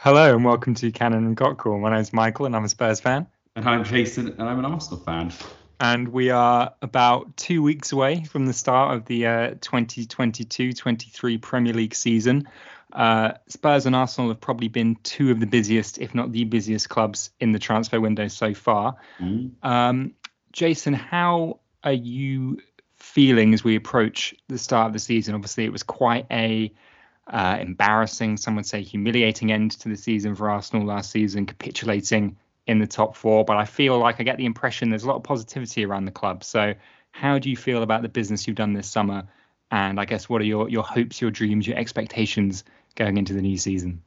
Hello and welcome to Cannon and Cockcrow. My name's Michael and I'm a Spurs fan. And I'm Jason and I'm an Arsenal fan. And we are about two weeks away from the start of the uh, 2022-23 Premier League season. Uh, Spurs and Arsenal have probably been two of the busiest, if not the busiest, clubs in the transfer window so far. Mm. Um, Jason, how are you feeling as we approach the start of the season? Obviously, it was quite a uh, embarrassing, some would say humiliating end to the season for Arsenal last season, capitulating in the top four. But I feel like I get the impression there's a lot of positivity around the club. So, how do you feel about the business you've done this summer? And I guess what are your, your hopes, your dreams, your expectations going into the new season?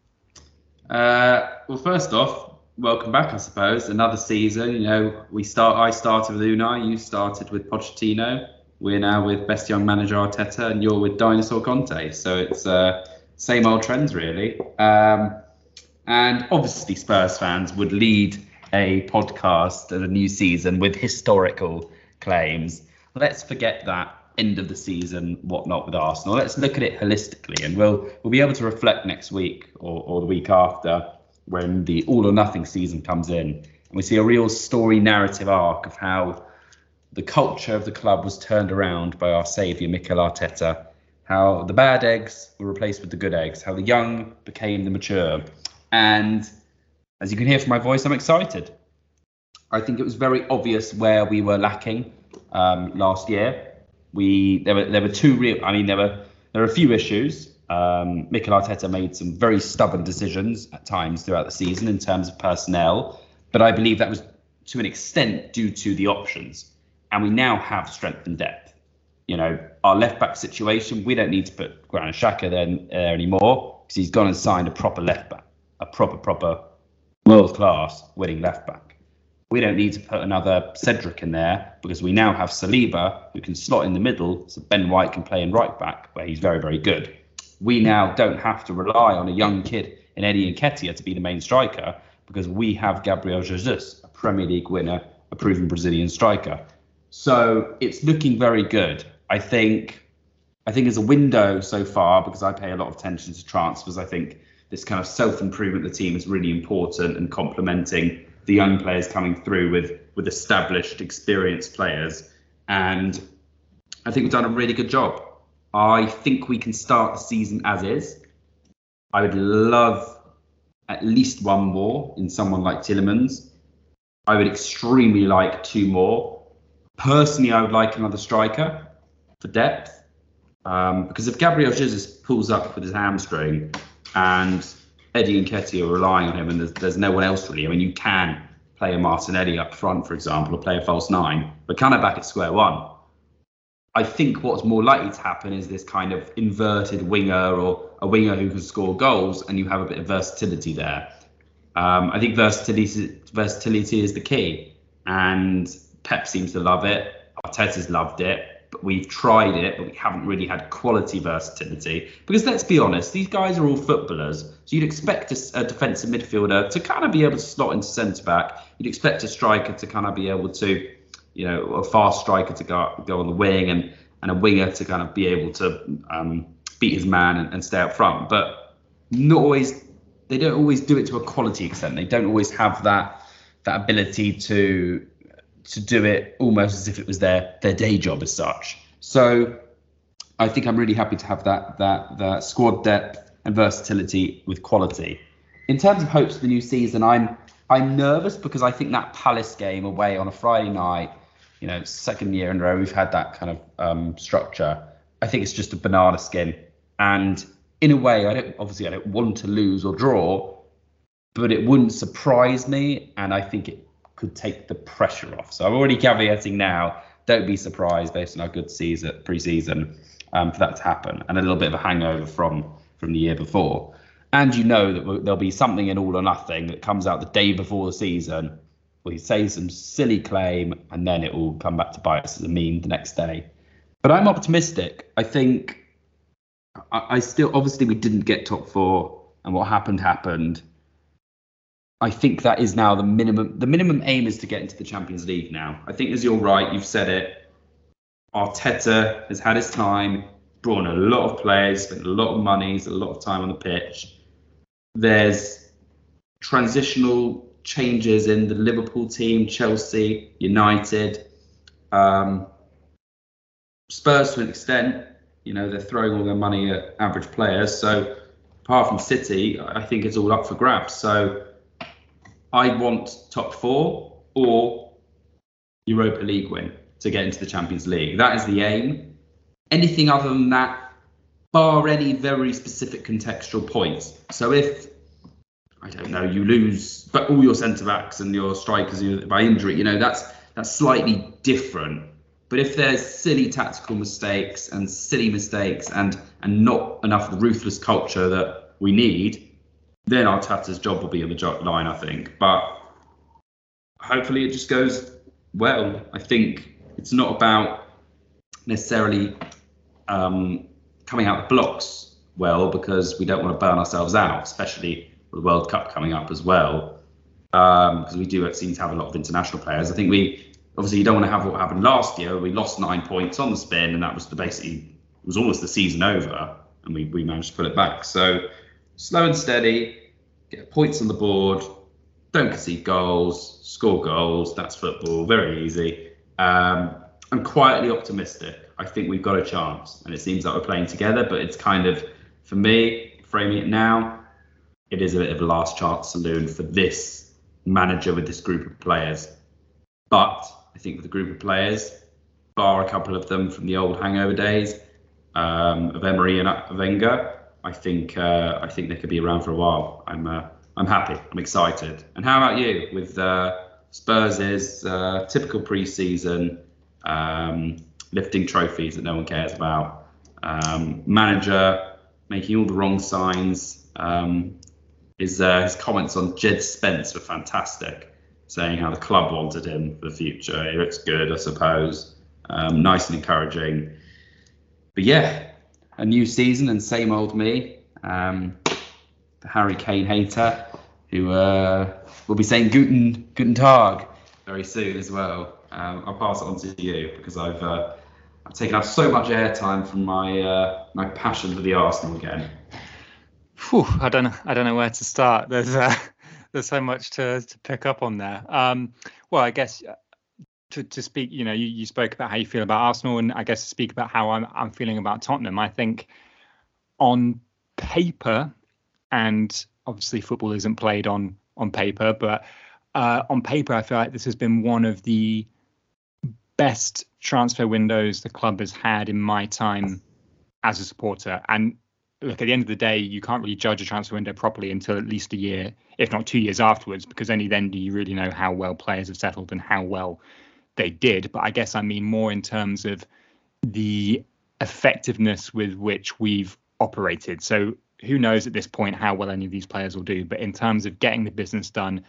Uh, well, first off, welcome back, I suppose. Another season. You know, we start. I started with Unai. You started with Pochettino. We're now with best young manager Arteta, and you're with Dinosaur Conte. So it's uh, same old trends really. Um, and obviously, Spurs fans would lead a podcast at a new season with historical claims. Let's forget that end of the season whatnot with Arsenal. Let's look at it holistically, and we'll we'll be able to reflect next week or, or the week after when the all or nothing season comes in, and we see a real story narrative arc of how the culture of the club was turned around by our saviour, Mikel Arteta. How the bad eggs were replaced with the good eggs. How the young became the mature. And as you can hear from my voice, I'm excited. I think it was very obvious where we were lacking um, last year. We there were there were two real. I mean, there were there were a few issues. Um, Mikel Arteta made some very stubborn decisions at times throughout the season in terms of personnel, but I believe that was to an extent due to the options and we now have strength and depth. You know, our left back situation, we don't need to put Granit Xhaka there, there anymore because he's gone and signed a proper left back, a proper, proper world class winning left back. We don't need to put another Cedric in there because we now have Saliba who can slot in the middle, so Ben White can play in right back where he's very, very good. We now don't have to rely on a young kid in Eddie Nketiah to be the main striker because we have Gabriel Jesus, a Premier League winner, a proven Brazilian striker. So it's looking very good. I think I think as a window so far, because I pay a lot of attention to transfers, I think this kind of self-improvement of the team is really important and complementing the young players coming through with with established, experienced players. And I think we've done a really good job. I think we can start the season as is. I would love at least one more in someone like Tielemans. I would extremely like two more Personally, I would like another striker for depth. Um, because if Gabriel Jesus pulls up with his hamstring and Eddie Nketiah are relying on him and there's, there's no one else really, I mean, you can play a Martinelli up front, for example, or play a false nine, but kind of back at square one. I think what's more likely to happen is this kind of inverted winger or a winger who can score goals and you have a bit of versatility there. Um, I think versatility, versatility is the key. And Pep seems to love it. Arteta's loved it. But we've tried it, but we haven't really had quality versatility. Because let's be honest, these guys are all footballers. So you'd expect a, a defensive midfielder to kind of be able to slot into centre back. You'd expect a striker to kind of be able to, you know, a fast striker to go go on the wing and and a winger to kind of be able to um, beat his man and, and stay up front. But not always. They don't always do it to a quality extent. They don't always have that that ability to to do it almost as if it was their their day job as such. So I think I'm really happy to have that that that squad depth and versatility with quality. In terms of hopes for the new season, I'm I'm nervous because I think that Palace game away on a Friday night, you know, second year in a row we've had that kind of um, structure. I think it's just a banana skin, and in a way, I don't obviously I don't want to lose or draw, but it wouldn't surprise me, and I think it could take the pressure off. So I'm already caveating now. Don't be surprised based on our good season pre-season um, for that to happen, and a little bit of a hangover from from the year before. And you know that there'll be something in all or nothing that comes out the day before the season. We say some silly claim, and then it will come back to bite us as a meme the next day. But I'm optimistic. I think I, I still obviously we didn't get top four, and what happened happened. I think that is now the minimum. The minimum aim is to get into the Champions League now. I think, as you're right, you've said it. Arteta has had his time, brought in a lot of players, spent a lot of money, a lot of time on the pitch. There's transitional changes in the Liverpool team, Chelsea, United, um, Spurs to an extent. You know, they're throwing all their money at average players. So apart from City, I think it's all up for grabs. So I want top four or Europa League win to get into the Champions League. That is the aim. Anything other than that, bar any very specific contextual points. So if I don't know, you lose, but all your centre backs and your strikers by injury, you know that's that's slightly different. But if there's silly tactical mistakes and silly mistakes and and not enough ruthless culture that we need, then Arteta's job will be on the line, I think. But hopefully it just goes well. I think it's not about necessarily um, coming out the blocks well because we don't want to burn ourselves out, especially with the World Cup coming up as well. Because um, we do seem to have a lot of international players. I think we obviously you don't want to have what happened last year. We lost nine points on the spin, and that was the basically it was almost the season over, and we, we managed to pull it back. So slow and steady, get points on the board, don't concede goals, score goals. That's football, very easy. Um, I'm quietly optimistic. I think we've got a chance, and it seems like we're playing together. But it's kind of, for me, framing it now, it is a bit of a last chance saloon for this manager with this group of players. But I think with a group of players, bar a couple of them from the old hangover days um, of Emery and Wenger, I think uh, I think they could be around for a while. I'm uh, I'm happy. I'm excited. And how about you with uh, Spurs' uh, typical preseason um, lifting trophies that no one cares about, um, manager making all the wrong signs. Um, his, uh, his comments on Jed Spence were fantastic, saying how the club wanted him for the future. He looks good, I suppose. Um, nice and encouraging. But yeah, a new season and same old me. Um, the Harry Kane hater, who uh, will be saying Guten Guten Tag very soon as well. Um, I'll pass it on to you because I've uh, I've taken up so much airtime from my uh, my passion for the Arsenal again. Whew, I don't know. I don't know where to start. There's uh, there's so much to to pick up on there. Um, well, I guess to, to speak, you know, you, you spoke about how you feel about Arsenal, and I guess to speak about how I'm I'm feeling about Tottenham. I think on paper, and obviously football isn't played on on paper, but uh, on paper, I feel like this has been one of the best transfer windows the club has had in my time as a supporter. And look, at the end of the day, you can't really judge a transfer window properly until at least a year, if not two years afterwards, because only then do you really know how well players have settled and how well they did. But I guess I mean more in terms of the effectiveness with which we've operated. So who knows at this point how well any of these players will do. But in terms of getting the business done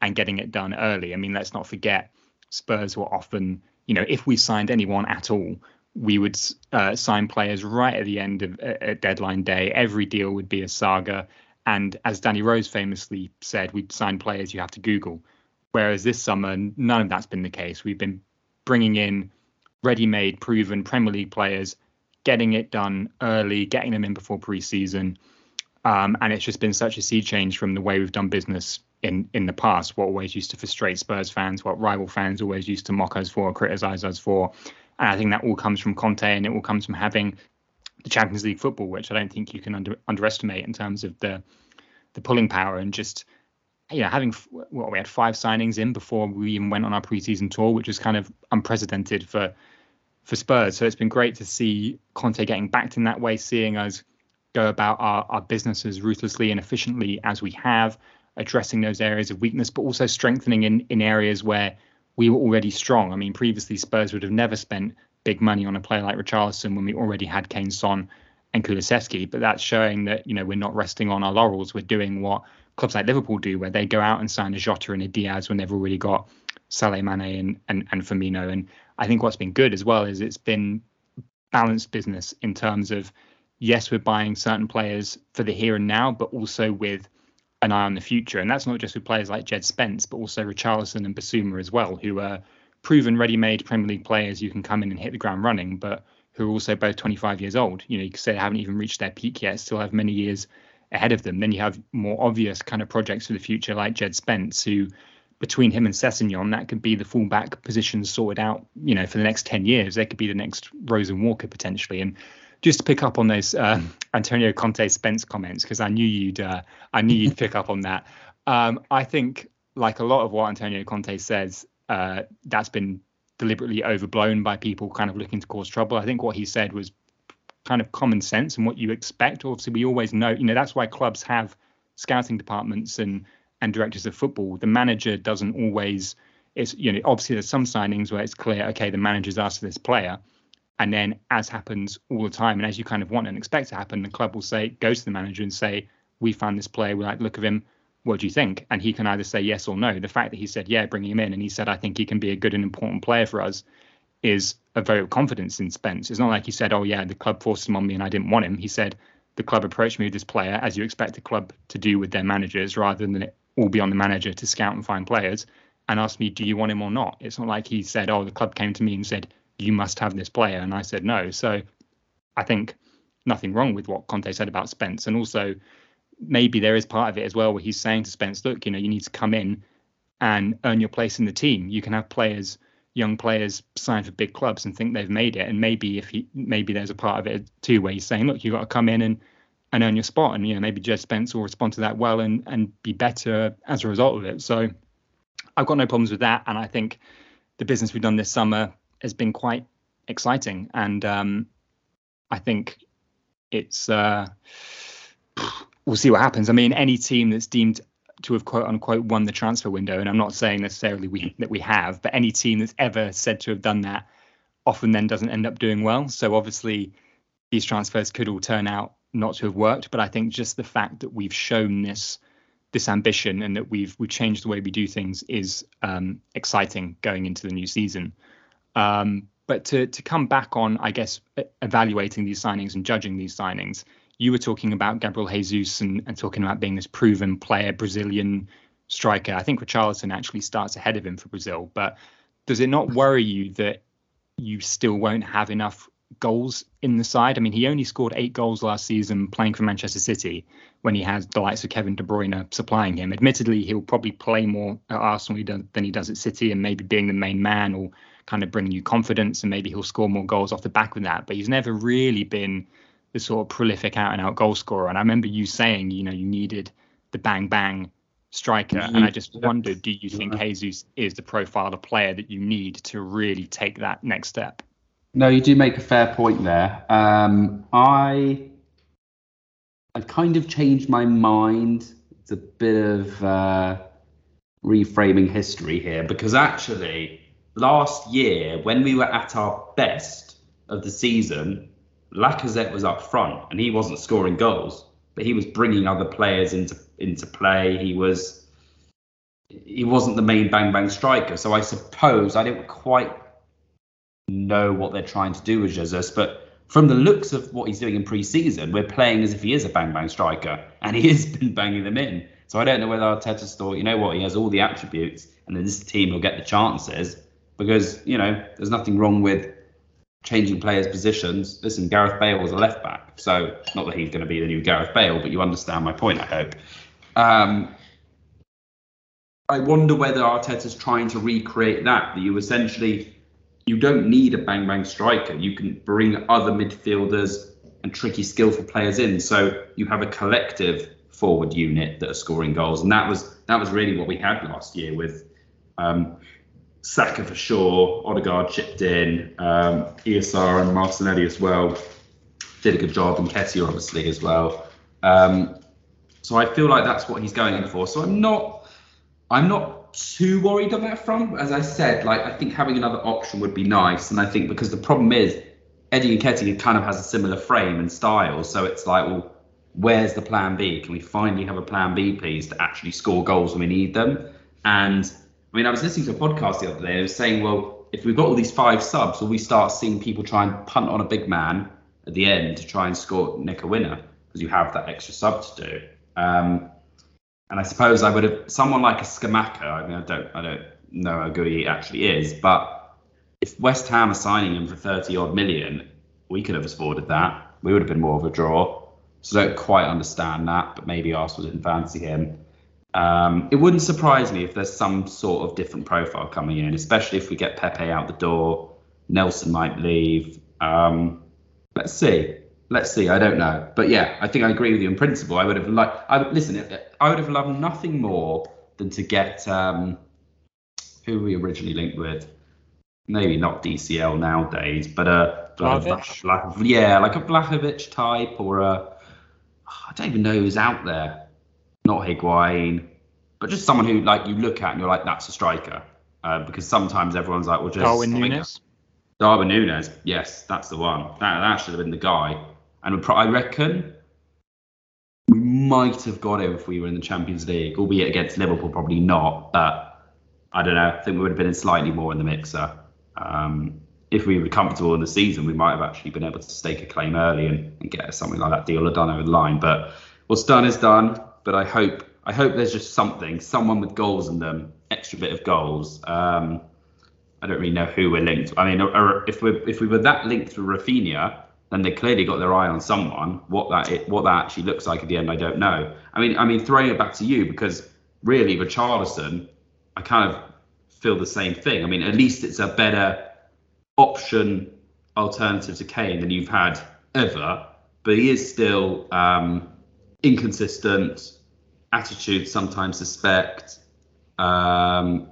and getting it done early, I mean, let's not forget Spurs were often, you know, if we signed anyone at all, we would uh, sign players right at the end of uh, deadline day. Every deal would be a saga. And as Danny Rose famously said, we'd sign players you have to Google. Whereas this summer, none of that's been the case. We've been bringing in ready made, proven Premier League players, getting it done early, getting them in before preseason. Um, and it's just been such a sea change from the way we've done business in in the past. What always used to frustrate Spurs fans, what rival fans always used to mock us for, criticize us for. And I think that all comes from Conte, and it all comes from having the Champions League football, which I don't think you can under, underestimate in terms of the the pulling power and just you know having what we had five signings in before we even went on our preseason tour, which was kind of unprecedented for for Spurs. So it's been great to see Conte getting backed in that way, seeing us go about our, our business as ruthlessly and efficiently as we have, addressing those areas of weakness, but also strengthening in, in areas where we were already strong. I mean, previously Spurs would have never spent big money on a player like Richarlison when we already had Kane Son and Kulusevski, but that's showing that, you know, we're not resting on our laurels. We're doing what clubs like Liverpool do, where they go out and sign a Jota and a Diaz when they've already got Salah Mane and, and, and Firmino. And I think what's been good as well is it's been balanced business in terms of yes, we're buying certain players for the here and now, but also with an eye on the future. And that's not just with players like Jed Spence, but also Richarlison and Bissouma as well, who are proven ready-made Premier League players. You can come in and hit the ground running, but who are also both 25 years old. You know, you could say they haven't even reached their peak yet, still have many years ahead of them. Then you have more obvious kind of projects for the future, like Jed Spence, who between him and Sessegnon, that could be the fullback position sorted out, you know, for the next 10 years. They could be the next Rose and Walker potentially. And just to pick up on those uh, Antonio Conte Spence comments, because I knew you'd uh, I knew you'd pick up on that. Um, I think like a lot of what Antonio Conte says, uh, that's been deliberately overblown by people kind of looking to cause trouble. I think what he said was kind of common sense and what you expect. Obviously, we always know, you know, that's why clubs have scouting departments and and directors of football. The manager doesn't always. It's you know obviously there's some signings where it's clear okay the manager's asked for this player, and then as happens all the time and as you kind of want and expect to happen, the club will say go to the manager and say we found this player we like look of him. What do you think? And he can either say yes or no. The fact that he said yeah, bring him in, and he said I think he can be a good and important player for us, is a vote of confidence in Spence. It's not like he said oh yeah the club forced him on me and I didn't want him. He said the club approached me with this player as you expect a club to do with their managers rather than it all be on the manager to scout and find players and ask me, do you want him or not? It's not like he said, oh, the club came to me and said, you must have this player. And I said no. So I think nothing wrong with what Conte said about Spence. And also, maybe there is part of it as well where he's saying to Spence, look, you know, you need to come in and earn your place in the team. You can have players, young players, sign for big clubs and think they've made it. And maybe if he, maybe there's a part of it too where he's saying, look, you've got to come in and and earn your spot. And you know, maybe Jed Spence will respond to that well and and be better as a result of it. So I've got no problems with that. And I think the business we've done this summer has been quite exciting. And um, I think it's uh, we'll see what happens. I mean, any team that's deemed to have quote unquote won the transfer window, and I'm not saying necessarily we that we have, but any team that's ever said to have done that often then doesn't end up doing well. So obviously these transfers could all turn out not to have worked. But I think just the fact that we've shown this this ambition and that we've we've changed the way we do things is um, exciting going into the new season. Um, but to to come back on, I guess, evaluating these signings and judging these signings, you were talking about Gabriel Jesus and, and talking about being this proven player, Brazilian striker. I think Richarlison actually starts ahead of him for Brazil. But does it not worry you that you still won't have enough goals in the side. I mean, he only scored eight goals last season playing for Manchester City when he has the likes of Kevin De Bruyne supplying him. Admittedly, he'll probably play more at Arsenal than he does at City, and maybe being the main man will kind of bring you confidence, and maybe he'll score more goals off the back of that. But he's never really been the sort of prolific out and out goal scorer. And I remember you saying, you know, you needed the bang bang striker. And I just wondered, do you think Jesus is the profile of player that you need to really take that next step? No, you do make a fair point there. Um, I I've kind of changed my mind. It's a bit of uh, reframing history here because actually last year when we were at our best of the season, Lacazette was up front and he wasn't scoring goals, but he was bringing other players into into play. He was he wasn't the main bang bang striker. So I suppose I didn't quite know what they're trying to do with Jesus, but from the looks of what he's doing in pre-season, we're playing as if he is a bang bang striker, and he has been banging them in. So I don't know whether Arteta's thought, you know what, he has all the attributes, and then this team will get the chances because you know there's nothing wrong with changing players' positions. Listen, Gareth Bale was a left back, so not that he's going to be the new Gareth Bale, but you understand my point, I hope. Um, I wonder whether Arteta's trying to recreate that, that you essentially you don't need a bang bang striker. You can bring other midfielders and tricky, skillful players in. So you have a collective forward unit that are scoring goals, and that was that was really what we had last year with um, Saka for sure, Odegaard chipped in, um, ESR and Martinelli as well did a good job, and Nketiah obviously as well. Um, so I feel like that's what he's going in for. So I'm not I'm not too worried on that front. As I said, like I think having another option would be nice, and I think because the problem is Eddie Nketiah kind of has a similar frame and style, so it's like, well, where's the plan B? Can we finally have a plan B, please, to actually score goals when we need them? And I mean, I was listening to a podcast the other day. and It was saying, well, if we've got all these five subs, will we start seeing people try and punt on a big man at the end to try and score nick a winner because you have that extra sub to do? Um, and I suppose I would have someone like a Scamacca. I mean, I don't, I don't know how good he actually is, but if West Ham are signing him for 30 odd million, we could have afforded that. We would have been more of a draw. So I don't quite understand that, but maybe Arsenal didn't fancy him. Um, it wouldn't surprise me if there's some sort of different profile coming in, especially if we get Pepe out the door. Nelson might leave. Um, let's see. Let's see. I don't know, but yeah, I think I agree with you in principle. I would have liked. I would listen. I would have loved nothing more than to get um, who we originally linked with. Maybe not DCL nowadays, but a, but yeah, like a Vlahovic type or a I don't even know who's out there. Not Higuain, but just someone who like you look at and you're like, that's a striker. Uh, because sometimes everyone's like, well, just Darwin Nunez. Darwin Nunez, yes, that's the one. That, that should have been the guy. And I reckon we might have got him if we were in the Champions League, albeit against Liverpool, probably not. But I don't know. I think we would have been slightly more in the mixer. Um, if we were comfortable in the season, we might have actually been able to stake a claim early and, and get something like that deal done over the line. But what's done is done. But I hope I hope there's just something, someone with goals in them, extra bit of goals. Um, I don't really know who we're linked. I mean, if we if we were that linked to Raphinha, then they clearly got their eye on someone. What that it, what that actually looks like at the end, I don't know. I mean, I mean, throwing it back to you because really, Richarlison, I kind of feel the same thing. I mean, at least it's a better option alternative to Kane than you've had ever, but he is still um, inconsistent, attitude sometimes suspect. Um,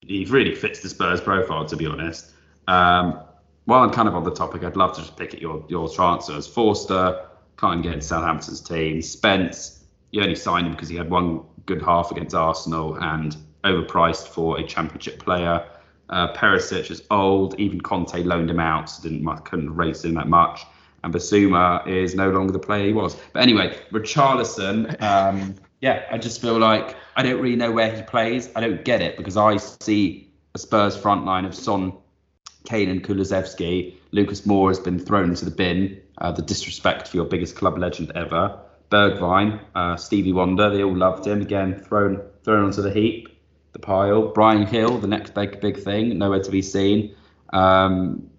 he really fits the Spurs profile, to be honest. Um, while I'm kind of on the topic, I'd love to just pick at your your transfers. Forster can't get into Southampton's team. Spence, you only signed him because he had one good half against Arsenal and overpriced for a Championship player. Uh, Perisic is old. Even Conte loaned him out, so didn't couldn't race him that much. And Bissouma is no longer the player he was. But anyway, Richarlison, um, yeah, I just feel like I don't really know where he plays. I don't get it because I see a Spurs front line of Son, Kane, and Kulusevski. Lucas Moura has been thrown into the bin. Uh, the disrespect for your biggest club legend ever. Bergwijn, uh, Stevie Wonder, they all loved him. Again, thrown thrown onto the heap, the pile. Bryan Gil, the next big big thing, nowhere to be seen. Um,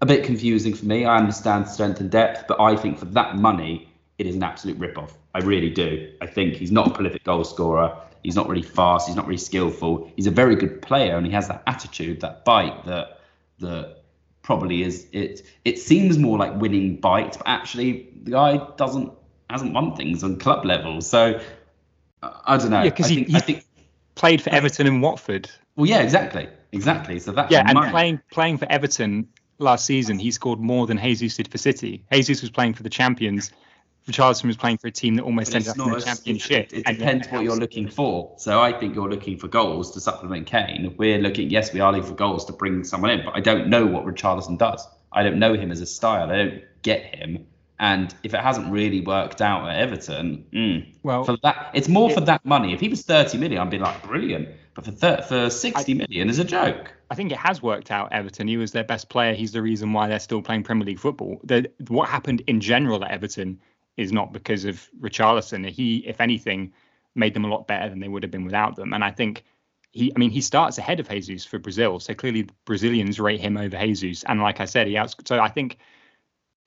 a bit confusing for me. I understand strength and depth, but I think for that money, it is an absolute rip-off. I really do. I think he's not a prolific goal scorer. He's not really fast. He's not really skillful. He's a very good player, and he has that attitude, that bite that that probably is it. It seems more like winning bite, but actually the guy doesn't hasn't won things on club level. So I don't know. Yeah, because he, I think played for Everton and Watford. Well, yeah, exactly, exactly. So that yeah, and playing playing for Everton last season, he scored more than Jesus did for City. Jesus was playing for the champions. Richarlison was playing for a team that almost ended up in the championship. It, it depends what you're looking for. So I think you're looking for goals to supplement Kane. We're looking, yes, we are looking for goals to bring someone in, but I don't know what Richarlison does. I don't know him as a style. I don't get him. And if it hasn't really worked out at Everton, mm, well, for that, it's more it, for that money. If he was 30 million, I'd be like, brilliant. But for 30, for 60 I, million is a joke. I think it has worked out. Everton. He was their best player. He's the reason why they're still playing Premier League football. The, what happened in general at Everton is not because of Richarlison. He, if anything, made them a lot better than they would have been without them. And I think he, I mean, he starts ahead of Jesus for Brazil. So clearly Brazilians rate him over Jesus. And like I said, he outs. So I think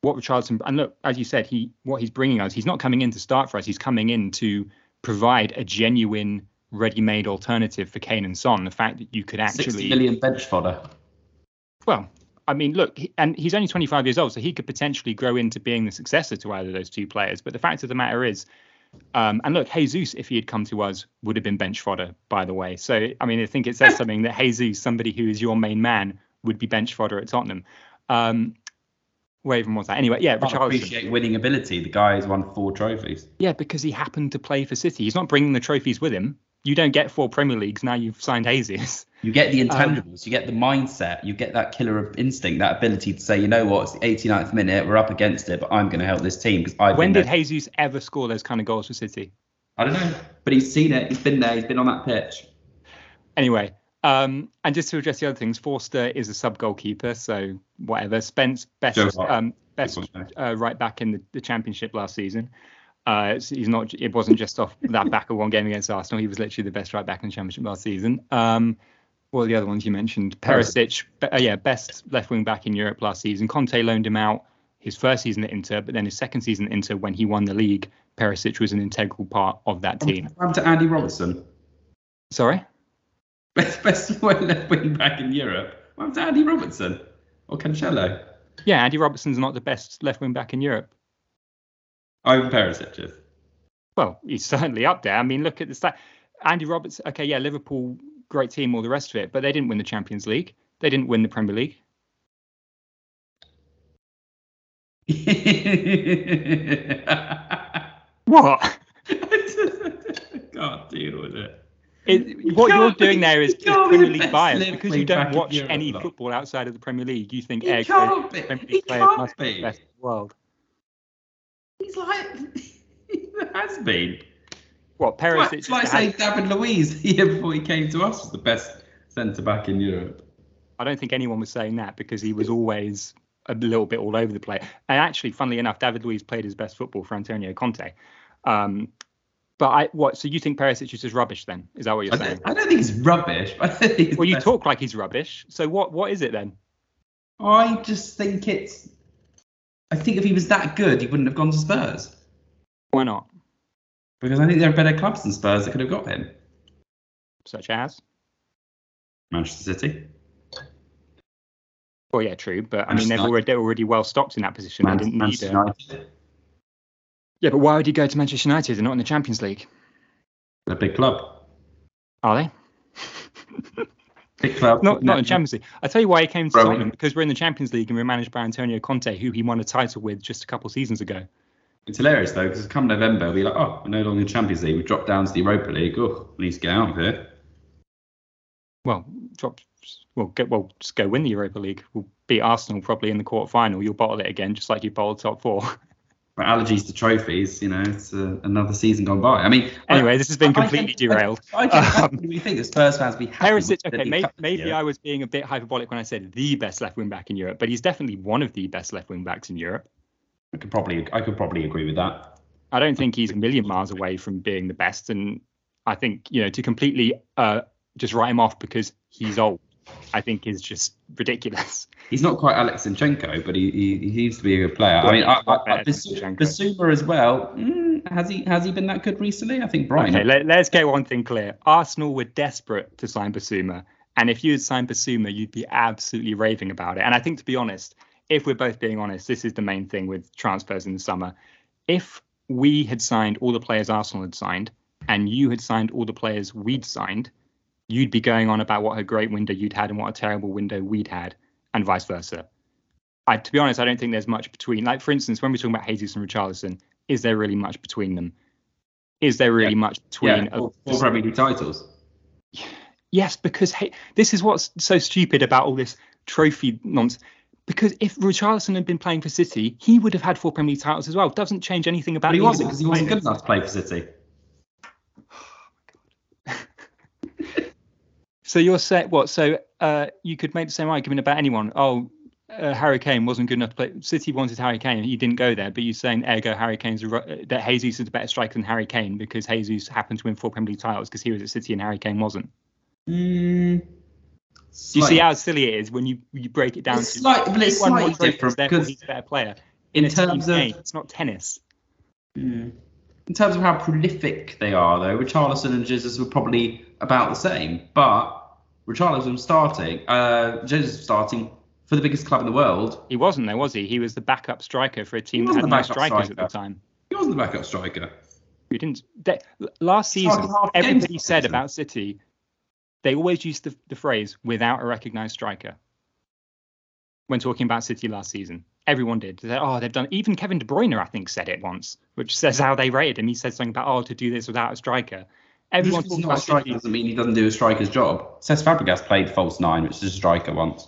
what Richarlison and look, as you said, he what he's bringing us, he's not coming in to start for us. He's coming in to provide a genuine ready-made alternative for Kane and Son. The fact that you could actually 60 million bench fodder. Well, I mean, look, and he's only 25 years old, so he could potentially grow into being the successor to either of those two players. But the fact of the matter is, um, and look, Jesus, if he had come to us, would have been bench fodder, by the way. So, I mean, I think it says something that Jesus, somebody who is your main man, would be bench fodder at Tottenham. Um, where even was that? Anyway, yeah, Richarlison. I appreciate winning ability. The guy has won four trophies. Yeah, because he happened to play for City. He's not bringing the trophies with him you don't get four Premier Leagues now. You've signed Jesus. You get the um, intangibles. Um, you get the mindset. You get that killer of instinct, that ability to say, you know what, it's the 89th minute. We're up against it, but I'm going to help this team because I. When did there. Jesus ever score those kind of goals for City? I don't know, but he's seen it. He's been there. He's been on that pitch. Anyway, um, and just to address the other things, Forster is a sub goalkeeper, so whatever. Spence best um, best uh, right back in the, the championship last season. Uh, he's not. It wasn't just off that back of one game against Arsenal. He was literally the best right back in the Championship last season. Um, are the other ones you mentioned? Perisic, uh, yeah, best left wing back in Europe last season. Conte loaned him out. his first season at Inter, but then his second season at Inter when he won the league, Perisic was an integral part of that team. Happened to Andy Robertson? Sorry? Best best left wing back in Europe. Happened to Andy Robertson or Cancelo? Yeah, Andy Robertson's not the best left wing back in Europe. Ivan Perisic is. Well, he's certainly up there. I mean, look at the stat. Andy Roberts. Okay, yeah, Liverpool, great team, all the rest of it, but they didn't win the Champions League. They didn't win the Premier League. what? Can't deal with it. It, what you're doing there is, is Premier League bias because you don't watch Europe, any football outside of the Premier League. You think He can't be. Premier He League players can't must be the be. best in the world. He's like he has been. What It's like, like saying David Luiz the year before he came to us was the best centre back in Europe. I don't think anyone was saying that because he was always a little bit all over the place. And actually, funnily enough, David Luiz played his best football for Antonio Conte. Um, but I what? So you think Perisic is just rubbish? Then is that what you're I saying? don't, I don't think he's rubbish. But I think he's Well, you best. talk like he's rubbish. So what? What is it then? I just think it's. I think if he was that good, he wouldn't have gone to Spurs Why not? because I think there are better clubs than Spurs that could have got him. Such as? Manchester City, Well, yeah, true. But I mean, they've already they're already well stocked in that position. They didn't Manchester a, United, Yeah, but why would you go to Manchester United? They're not in the Champions League, They're a big club. are they? Club. Not not in Champions League. I tell you why he came to. Tottenham because we're in the Champions League and we're managed by Antonio Conte, who he won a title with just a couple seasons ago. It's hilarious though because come November we're like, oh, we're no longer in Champions League. We dropped down to the Europa League. Oh, we need to get out of here. Well, drop. Well, go, well, just go win the Europa League. We'll beat Arsenal probably in the quarter final. You'll bottle it again, just like you bottled top four. But allergies to trophies, you know, it's uh, another season gone by. I mean, anyway, I, this has been completely I- derailed. I, Um, we think that Spurs fans be happy. Perisic, okay, League maybe, Cup maybe. I was being a bit hyperbolic when I said the best left wing back in Europe, but he's definitely one of the best left wing backs in Europe. I could probably, I could probably agree with that. I don't think he's a million miles away from being the best, and I think you know to completely uh, just write him off because he's old, I think is just ridiculous. He's not quite Alex Zinchenko, but he, he, he seems to be a good player. I mean, I, I, I, better than Basu- Zinchenko. Bissouma as well. Mm, has he has he been that good recently? I think Brian. Okay, let, let's get one thing clear. Arsenal were desperate to sign Bissouma, and if you had signed Bissouma, you'd be absolutely raving about it. And I think, to be honest, if we're both being honest, this is the main thing with transfers in the summer. If we had signed all the players Arsenal had signed, and you had signed all the players we'd signed, you'd be going on about what a great window you'd had and what a terrible window we'd had, and vice versa. I, to be honest, I don't think there's much between. Like, for instance, when we're talking about Jesus and Richarlison, is there really much between them? Is there really Yeah. much between? yeah, a- four, four Premier League titles. Yes, because hey, this is what's so stupid about all this trophy nonsense. Because if Richarlison had been playing for City, he would have had four Premier League titles as well. Doesn't change anything about. But he wasn't because he wasn't good enough to play for City. So you're saying what? So uh, you could make the same argument about anyone. Oh, uh, Harry Kane wasn't good enough to play. City wanted Harry Kane, and he didn't go there. But you're saying ergo Harry Kane's a, that Jesus is a better striker than Harry Kane because Jesus happened to win four Premier League titles because he was at City and Harry Kane wasn't. Mm, you see how silly it is when you you break it down It's to slight- but it's slightly different because he's a better player. in team terms of game, it's not tennis. Mm. In terms of how prolific they are, though, Richarlison and Jesus were probably about the same. But Richarlison starting, uh, Jesus starting for the biggest club in the world. He wasn't there, was he? He was the backup striker for a team that had no strikers at the time. He wasn't the backup striker. We didn't. They, last season, half the games everybody said about City, they always used the, the phrase "without a recognised striker" when talking about City last season. Everyone did. They said, "Oh, they've done." Even Kevin De Bruyne, I think, said it once, which says how they rated him. He said something about, "Oh, to do this without a striker." Everyone talks about striker doesn't mean he doesn't do a striker's job. Cesc Fabregas played false nine, which is a striker once.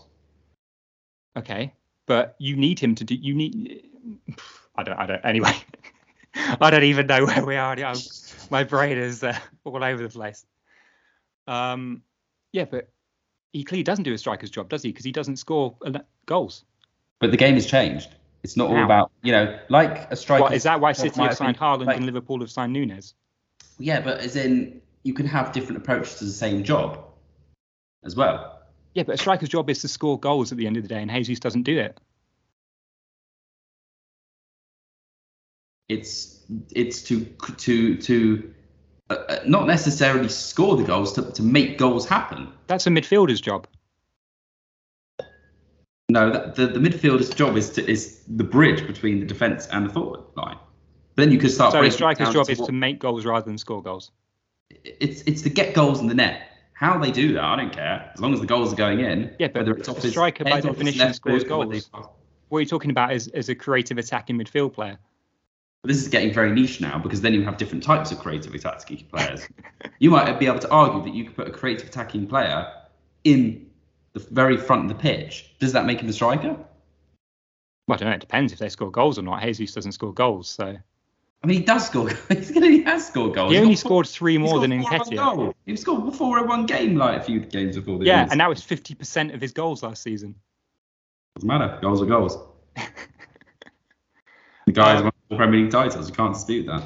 Okay, but you need him to do. You need. I don't. I don't. Anyway, I don't even know where we are. I'm, my brain is uh, all over the place. Um, yeah, but he clearly doesn't do a striker's job, does he? Because he doesn't score goals. But the game has changed. It's not all How? about, you know, like a striker. What is that? Why City have signed Haaland like- and Liverpool have signed Nunez? Yeah, but as in, you can have different approaches to the same job as well. Yeah, but a striker's job is to score goals at the end of the day, and Jesus doesn't do it. It's it's to to to uh, uh, not necessarily score the goals, to, to make goals happen. That's a midfielder's job. No, that, the the midfielder's job is to is the bridge between the defence and the forward line. Then you could start. So it striker's job to is what- to make goals rather than score goals. It's it's to get goals in the net. How they do that, I don't care. As long as the goals are going in. Yeah, but whether it's a striker by head, off his definition scores goals. What are you talking about is, is a creative attacking midfield player? This is getting very niche now because then you have different types of creative attacking players. you might be able to argue that you could put a creative attacking player in the very front of the pitch. Does that make him a striker? Well, I don't know. It depends if they score goals or not. Jesus doesn't score goals, so I mean, he does score. He's gonna, he has scored goals. he He's only four- scored three more than four Nketiah. He scored four in one game, like a few games before the Yeah, and that was 50% of his goals last season. doesn't matter. Goals are goals. the guy's uh, won the Premier League titles. You can't dispute that.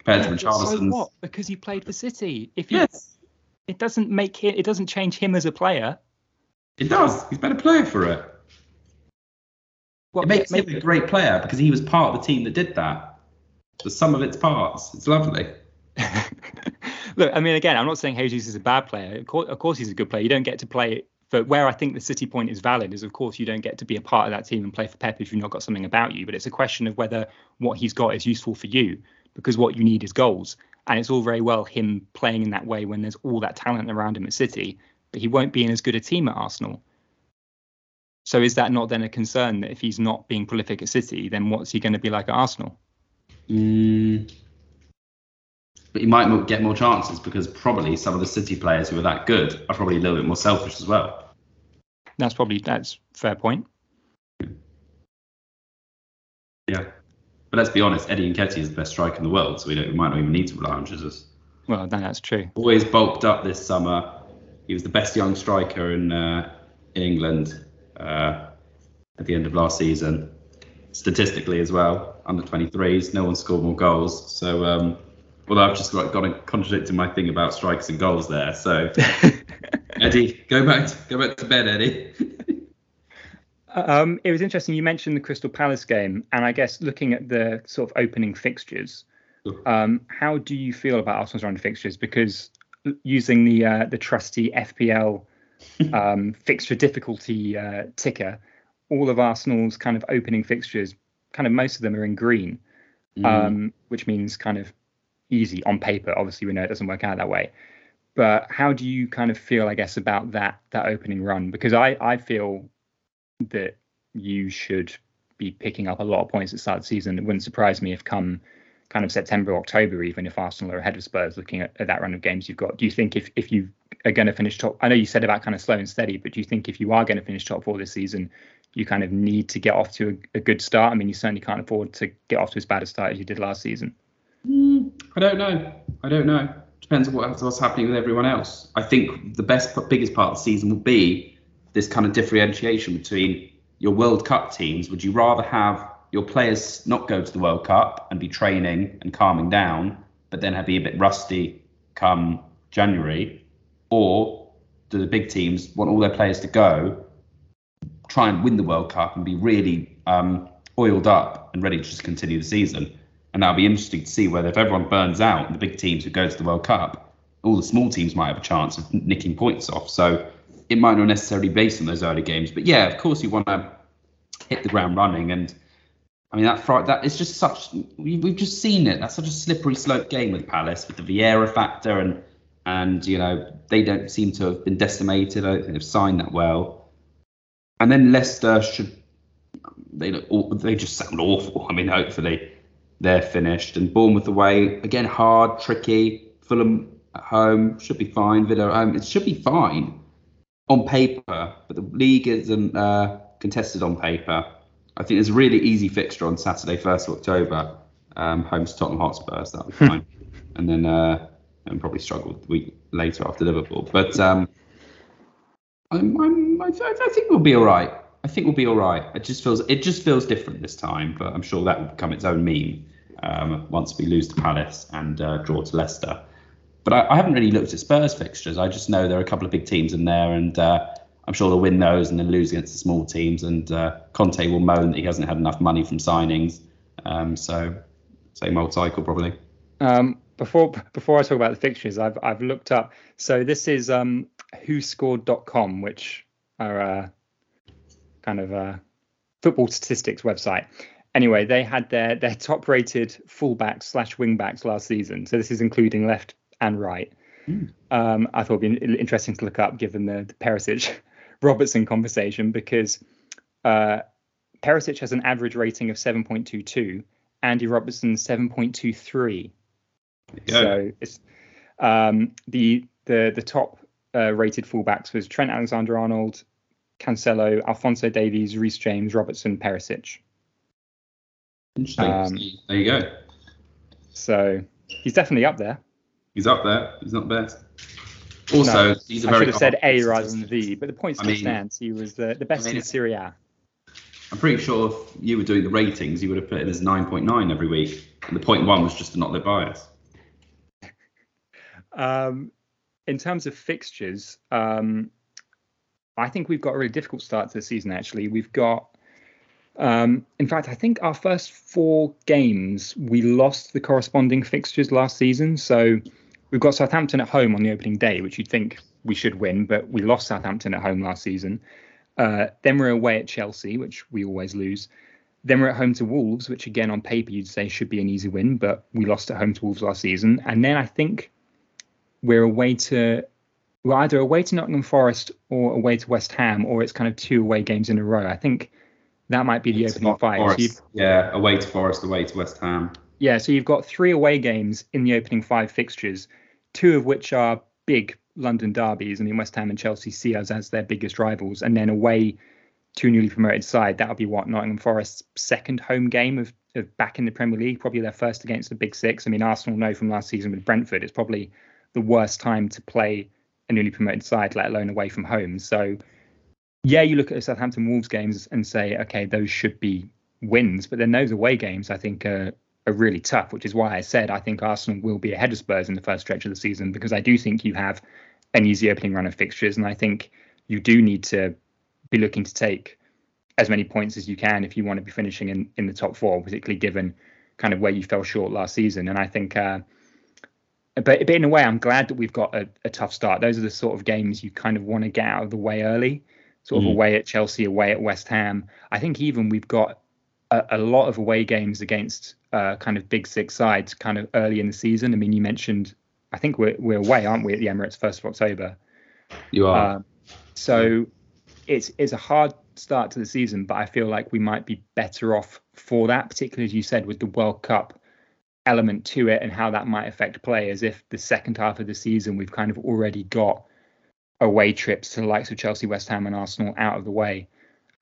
Compared to Yeah, but so what? Because he played for City. If you, Yes, it doesn't make him, it doesn't change him as a player. it does. He's a better player for it. Well, it makes yeah, him a great player because he was part of the team that did that. The sum of its parts. It's lovely. Look, I mean, again, I'm not saying Jesus is a bad player. Of course, of course, he's a good player. You don't get to play for where I think the City point is valid is, of course, you don't get to be a part of that team and play for Pep if you've not got something about you. But it's a question of whether what he's got is useful for you, because what you need is goals. And it's all very well him playing in that way when there's all that talent around him at City, but he won't be in as good a team at Arsenal. So is that not then a concern that if he's not being prolific at City, then what's he going to be like at Arsenal? Mm. But he might get more chances because probably some of the City players who are that good are probably a little bit more selfish as well. That's probably that's fair point. Yeah. But let's be honest, Eddie Nketiah is the best striker in the world, so we, don't, we might not even need to rely on Jesus. Well, that's true. Always bulked up this summer. He was the best young striker in uh, in England uh, at the end of last season. Statistically as well, under 23s, no one scored more goals. So, um, although I've just got, got to contradict my thing about strikes and goals there. So, Eddie, go back to, go back to bed, Eddie. Um, it was interesting. You mentioned the Crystal Palace game, and I guess looking at the sort of opening fixtures, um, how do you feel about Arsenal's of fixtures? Because using the uh, the trusty FPL um, fixture difficulty uh, ticker, all of Arsenal's kind of opening fixtures, kind of most of them are in green, Mm. um, which means kind of easy on paper. Obviously, we know it doesn't work out that way. But how do you kind of feel, I guess, about that that opening run? Because I I feel that you should be picking up a lot of points at the start of the season. It wouldn't surprise me if come kind of September, October, even if Arsenal are ahead of Spurs looking at, at that run of games you've got. Do you think if, if you are going to finish top, I know you said about kind of slow and steady, but do you think if you are going to finish top four this season, you kind of need to get off to a, a good start? I mean, you certainly can't afford to get off to as bad a start as you did last season. Mm, I don't know. I don't know. Depends on what, what's happening with everyone else. I think the best, biggest part of the season will be this kind of differentiation between your World Cup teams. Would you rather have your players not go to the World Cup and be training and calming down, but then have be a bit rusty come January, or do the big teams want all their players to go, try and win the World Cup and be really um, oiled up and ready to just continue the season? And that'll be interesting to see whether if everyone burns out and the big teams who go to the World Cup, all the small teams might have a chance of nicking points off. So it might not necessarily be based on those early games. But yeah, of course you want to hit the ground running. And I mean that Friday, that is just such we, we've just seen it. That's such a slippery slope game with Palace with the Vieira factor and and you know they don't seem to have been decimated. I don't think they've signed that well. And then Leicester should they look they just sound awful. I mean hopefully they're finished and Bournemouth away again hard tricky. Fulham at home should be fine. Villa at home it should be fine on paper, but the league isn't uh, contested on paper. I think there's a really easy fixture on Saturday, 1st of October, um, home to Tottenham Hotspurs. That'll be fine. and then uh, and probably struggle the week later after Liverpool. But um, I'm, I'm, I, I think we'll be all right. I think we'll be all right. It just feels it just feels different this time, but I'm sure that will become its own meme um, once we lose to Palace and uh, draw to Leicester. But I, I haven't really looked at Spurs fixtures. I just know there are a couple of big teams in there, and uh, I'm sure they'll win those and then lose against the small teams. And uh, Conte will moan that he hasn't had enough money from signings. Um, so Same old cycle, probably. Um, before before I talk about the fixtures, I've I've looked up. So this is um, WhoScored.com, which are a kind of a football statistics website. Anyway, they had their their top rated fullbacks slash wingbacks last season. So this is including left and right. Mm. Um, I thought it'd be interesting to look up given the, the Perisic Robertson conversation because uh, Perisic has an average rating of 7.22, Andy Robertson 7.23. So it's um, the the the top uh, rated fullbacks was Trent Alexander-Arnold, Cancelo, Alfonso Davies, Reece James, Robertson, Perisic. Interesting. Um, there you go. So he's definitely up there. He's up there. He's not best. Also, no, he's a I very. should have said A rather than V, but the point still I mean, stands. He was the, the best I mean, in Serie A. I'm pretty sure if you were doing the ratings, you would have put it as 9.9 every week. And the point one was just to not live bias. Um, in terms of fixtures, um, I think we've got a really difficult start to the season. Actually, we've got um, in fact, I think our first four games we lost the corresponding fixtures last season. So we've got Southampton at home on the opening day, which you'd think we should win, but we lost Southampton at home last season. Uh, then we're away at Chelsea, which we always lose. Then we're at home to Wolves, which again on paper you'd say should be an easy win, but we lost at home to Wolves last season. And then I think we're away to we're either away to Nottingham Forest or away to West Ham, or it's kind of two away games in a row. I think that might be the it's opening five. So yeah, away to Forest, away to West Ham. Yeah, so you've got three away games in the opening five fixtures, two of which are big London derbies. I mean, West Ham and Chelsea see us as their biggest rivals, and then away to a newly promoted side. That'll be what Nottingham Forest's second home game of, of back in the Premier League, probably their first against the Big Six. I mean, Arsenal know from last season with Brentford, it's probably the worst time to play a newly promoted side, let alone away from home. So yeah, you look at the Southampton Wolves games and say, okay, those should be wins, but then those away games I think are, are really tough, which is why I said I think Arsenal will be ahead of Spurs in the first stretch of the season because I do think you have an easy opening run of fixtures, and I think you do need to be looking to take as many points as you can if you want to be finishing in, in the top four, particularly given kind of where you fell short last season. And I think, uh, but, but in a way, I'm glad that we've got a, a tough start. Those are the sort of games you kind of want to get out of the way early sort of mm. away at Chelsea, away at West Ham. I think even we've got a, a lot of away games against uh, kind of big six sides kind of early in the season. I mean, you mentioned, I think we're, we're away, aren't we, at the Emirates 1st of October? You are. Um, so it's, it's a hard start to the season, but I feel like we might be better off for that, particularly as you said, with the World Cup element to it and how that might affect players if the second half of the season we've kind of already got away trips to the likes of Chelsea, West Ham, and Arsenal out of the way,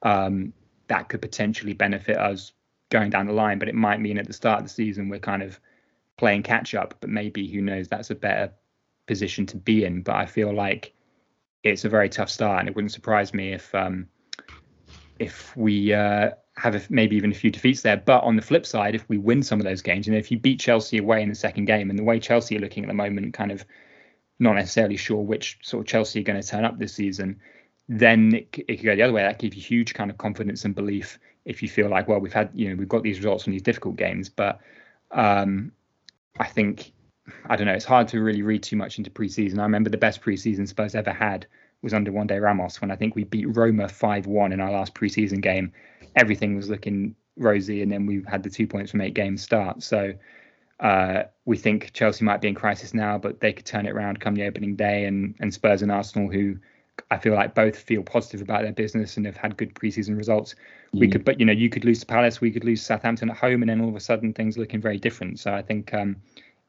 um, that could potentially benefit us going down the line. But it might mean at the start of the season we're kind of playing catch up. But maybe who knows? That's a better position to be in. But I feel like it's a very tough start, and it wouldn't surprise me if um, if we uh, have a, maybe even a few defeats there. But on the flip side, if we win some of those games, and if you beat Chelsea away in the second game, and the way Chelsea are looking at the moment, kind of not necessarily sure which sort of Chelsea are going to turn up this season, then it, it could go the other way. That gives you huge kind of confidence and belief if you feel like, well, we've had, you know, we've got these results from these difficult games. But um, I think, I don't know, it's hard to really read too much into preseason. I remember the best preseason Spurs ever had was under Juande Ramos when I think we beat Roma 5 1 in our last preseason game. Everything was looking rosy, and then we had the two points from eight games start. So, uh, we think Chelsea might be in crisis now, but they could turn it around come the opening day. And, and Spurs and Arsenal, who I feel like both feel positive about their business and have had good preseason results. Mm. We could, but you know, you could lose to Palace, we could lose Southampton at home, and then all of a sudden things looking very different. So I think um,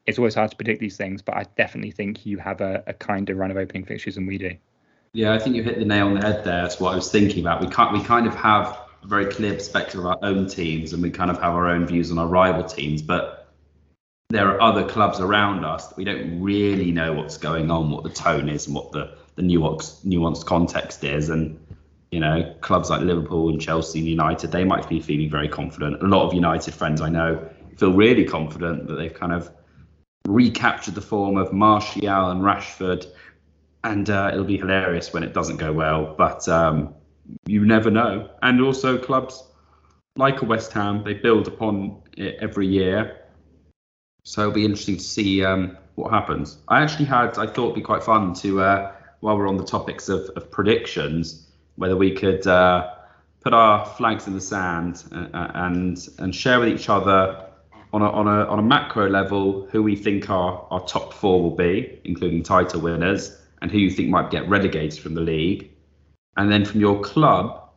it's always hard to predict these things, but I definitely think you have a, a kinder run of opening fixtures than we do. Yeah, I think you hit the nail on the head there. That's what I was thinking about. We can't, we kind of have a very clear perspective of our own teams, and we kind of have our own views on our rival teams, but there are other clubs around us that we don't really know what's going on, what the tone is, and what the the nuanced nuanced context is. And you know, clubs like Liverpool and Chelsea and United, they might be feeling very confident. A lot of United friends I know feel really confident that they've kind of recaptured the form of Martial and Rashford, and uh, it'll be hilarious when it doesn't go well. But um, you never know. And also clubs like a West Ham, they build upon it every year So it'll be interesting to see um, what happens. I actually had, I thought it'd be quite fun to, uh, while we're on the topics of, of predictions, whether we could uh, put our flags in the sand and uh, and, and share with each other on a, on a on a macro level who we think our, our top four will be, including title winners, and who you think might get relegated from the league. And then from your club,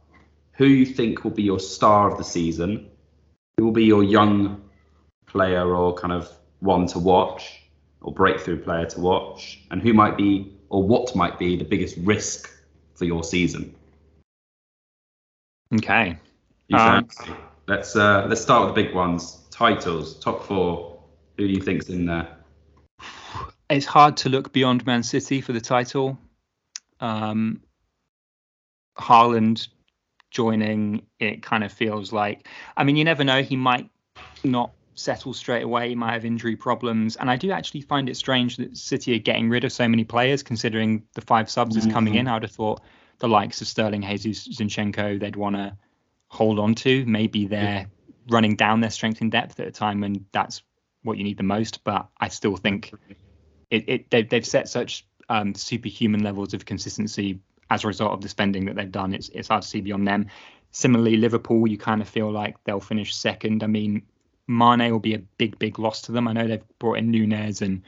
who you think will be your star of the season, who will be your young player or kind of one to watch or breakthrough player to watch, and who might be or what might be the biggest risk for your season. Okay. Um, let's uh, let's start with the big ones. Titles, top four. Who do you think's in there? It's hard to look beyond Man City for the title. Um, Haaland joining, it kind of feels like. I mean, you never know. He might not settle straight away. He might have injury problems, and I do actually find it strange that City are getting rid of so many players, considering the five subs mm-hmm. is coming in. I would have thought the likes of Sterling, Jesus, Zinchenko, they'd want to hold on to. Maybe they're yeah. running down their strength in depth at a time when that's what you need the most. But I still think it, it they've, they've set such um, superhuman levels of consistency as a result of the spending that they've done. It's it's hard to see beyond them. Similarly, Liverpool, you kind of feel like they'll finish second. I mean, Mane will be a big, big loss to them. I know they've brought in Nunez and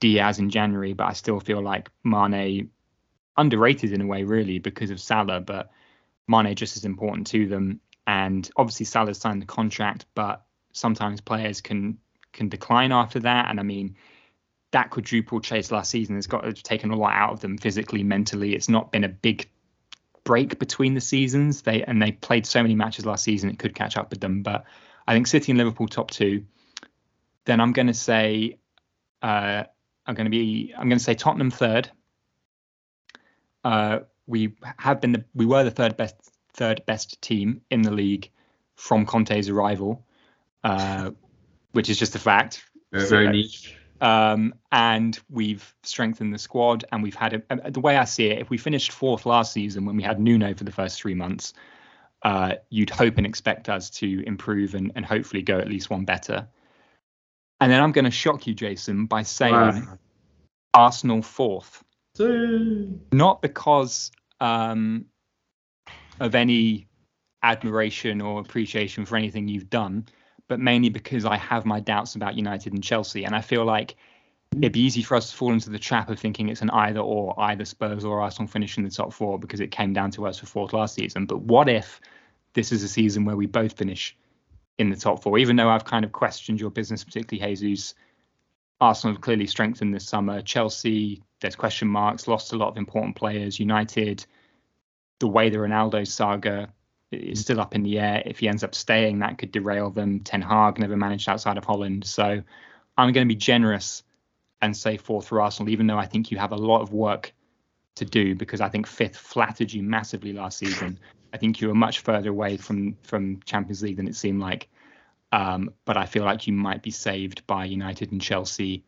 Diaz in January, but I still feel like Mane underrated in a way, really, because of Salah, but Mane just as important to them. And obviously Salah's signed the contract, but sometimes players can can decline after that. And I mean, that quadruple chase last season has got taken a lot out of them physically, mentally. It's not been a big break between the seasons. They and they played so many matches last season it could catch up with them. But I think City and Liverpool top two. Then I'm going to say uh, I'm going to be I'm going to say Tottenham third uh, we have been the we were the third best third best team in the league from Conte's arrival, uh, which is just a fact. Very, very niche. Um, and we've strengthened the squad, and we've had a, the way I see it. If we finished fourth last season when we had Nuno for the first three months, uh, you'd hope and expect us to improve and, and hopefully go at least one better. And then I'm going to shock you, Jason, by saying wow. Arsenal fourth. Not because um, of any admiration or appreciation for anything you've done, but mainly because I have my doubts about United and Chelsea. And I feel like it'd be easy for us to fall into the trap of thinking it's an either or, either Spurs or Arsenal finish in the top four because it came down to us for fourth last season. But what if this is a season where we both finish in the top four? Even though I've kind of questioned your business, particularly Jesus, Arsenal have clearly strengthened this summer. Chelsea, there's question marks, lost a lot of important players. United, the way the Ronaldo saga is still up in the air. If he ends up staying, that could derail them. Ten Hag never managed outside of Holland. So I'm going to be generous and say fourth for Arsenal, even though I think you have a lot of work to do because I think fifth flattered you massively last season. I think you were much further away from from Champions League than it seemed like. Um, but I feel like you might be saved by United and Chelsea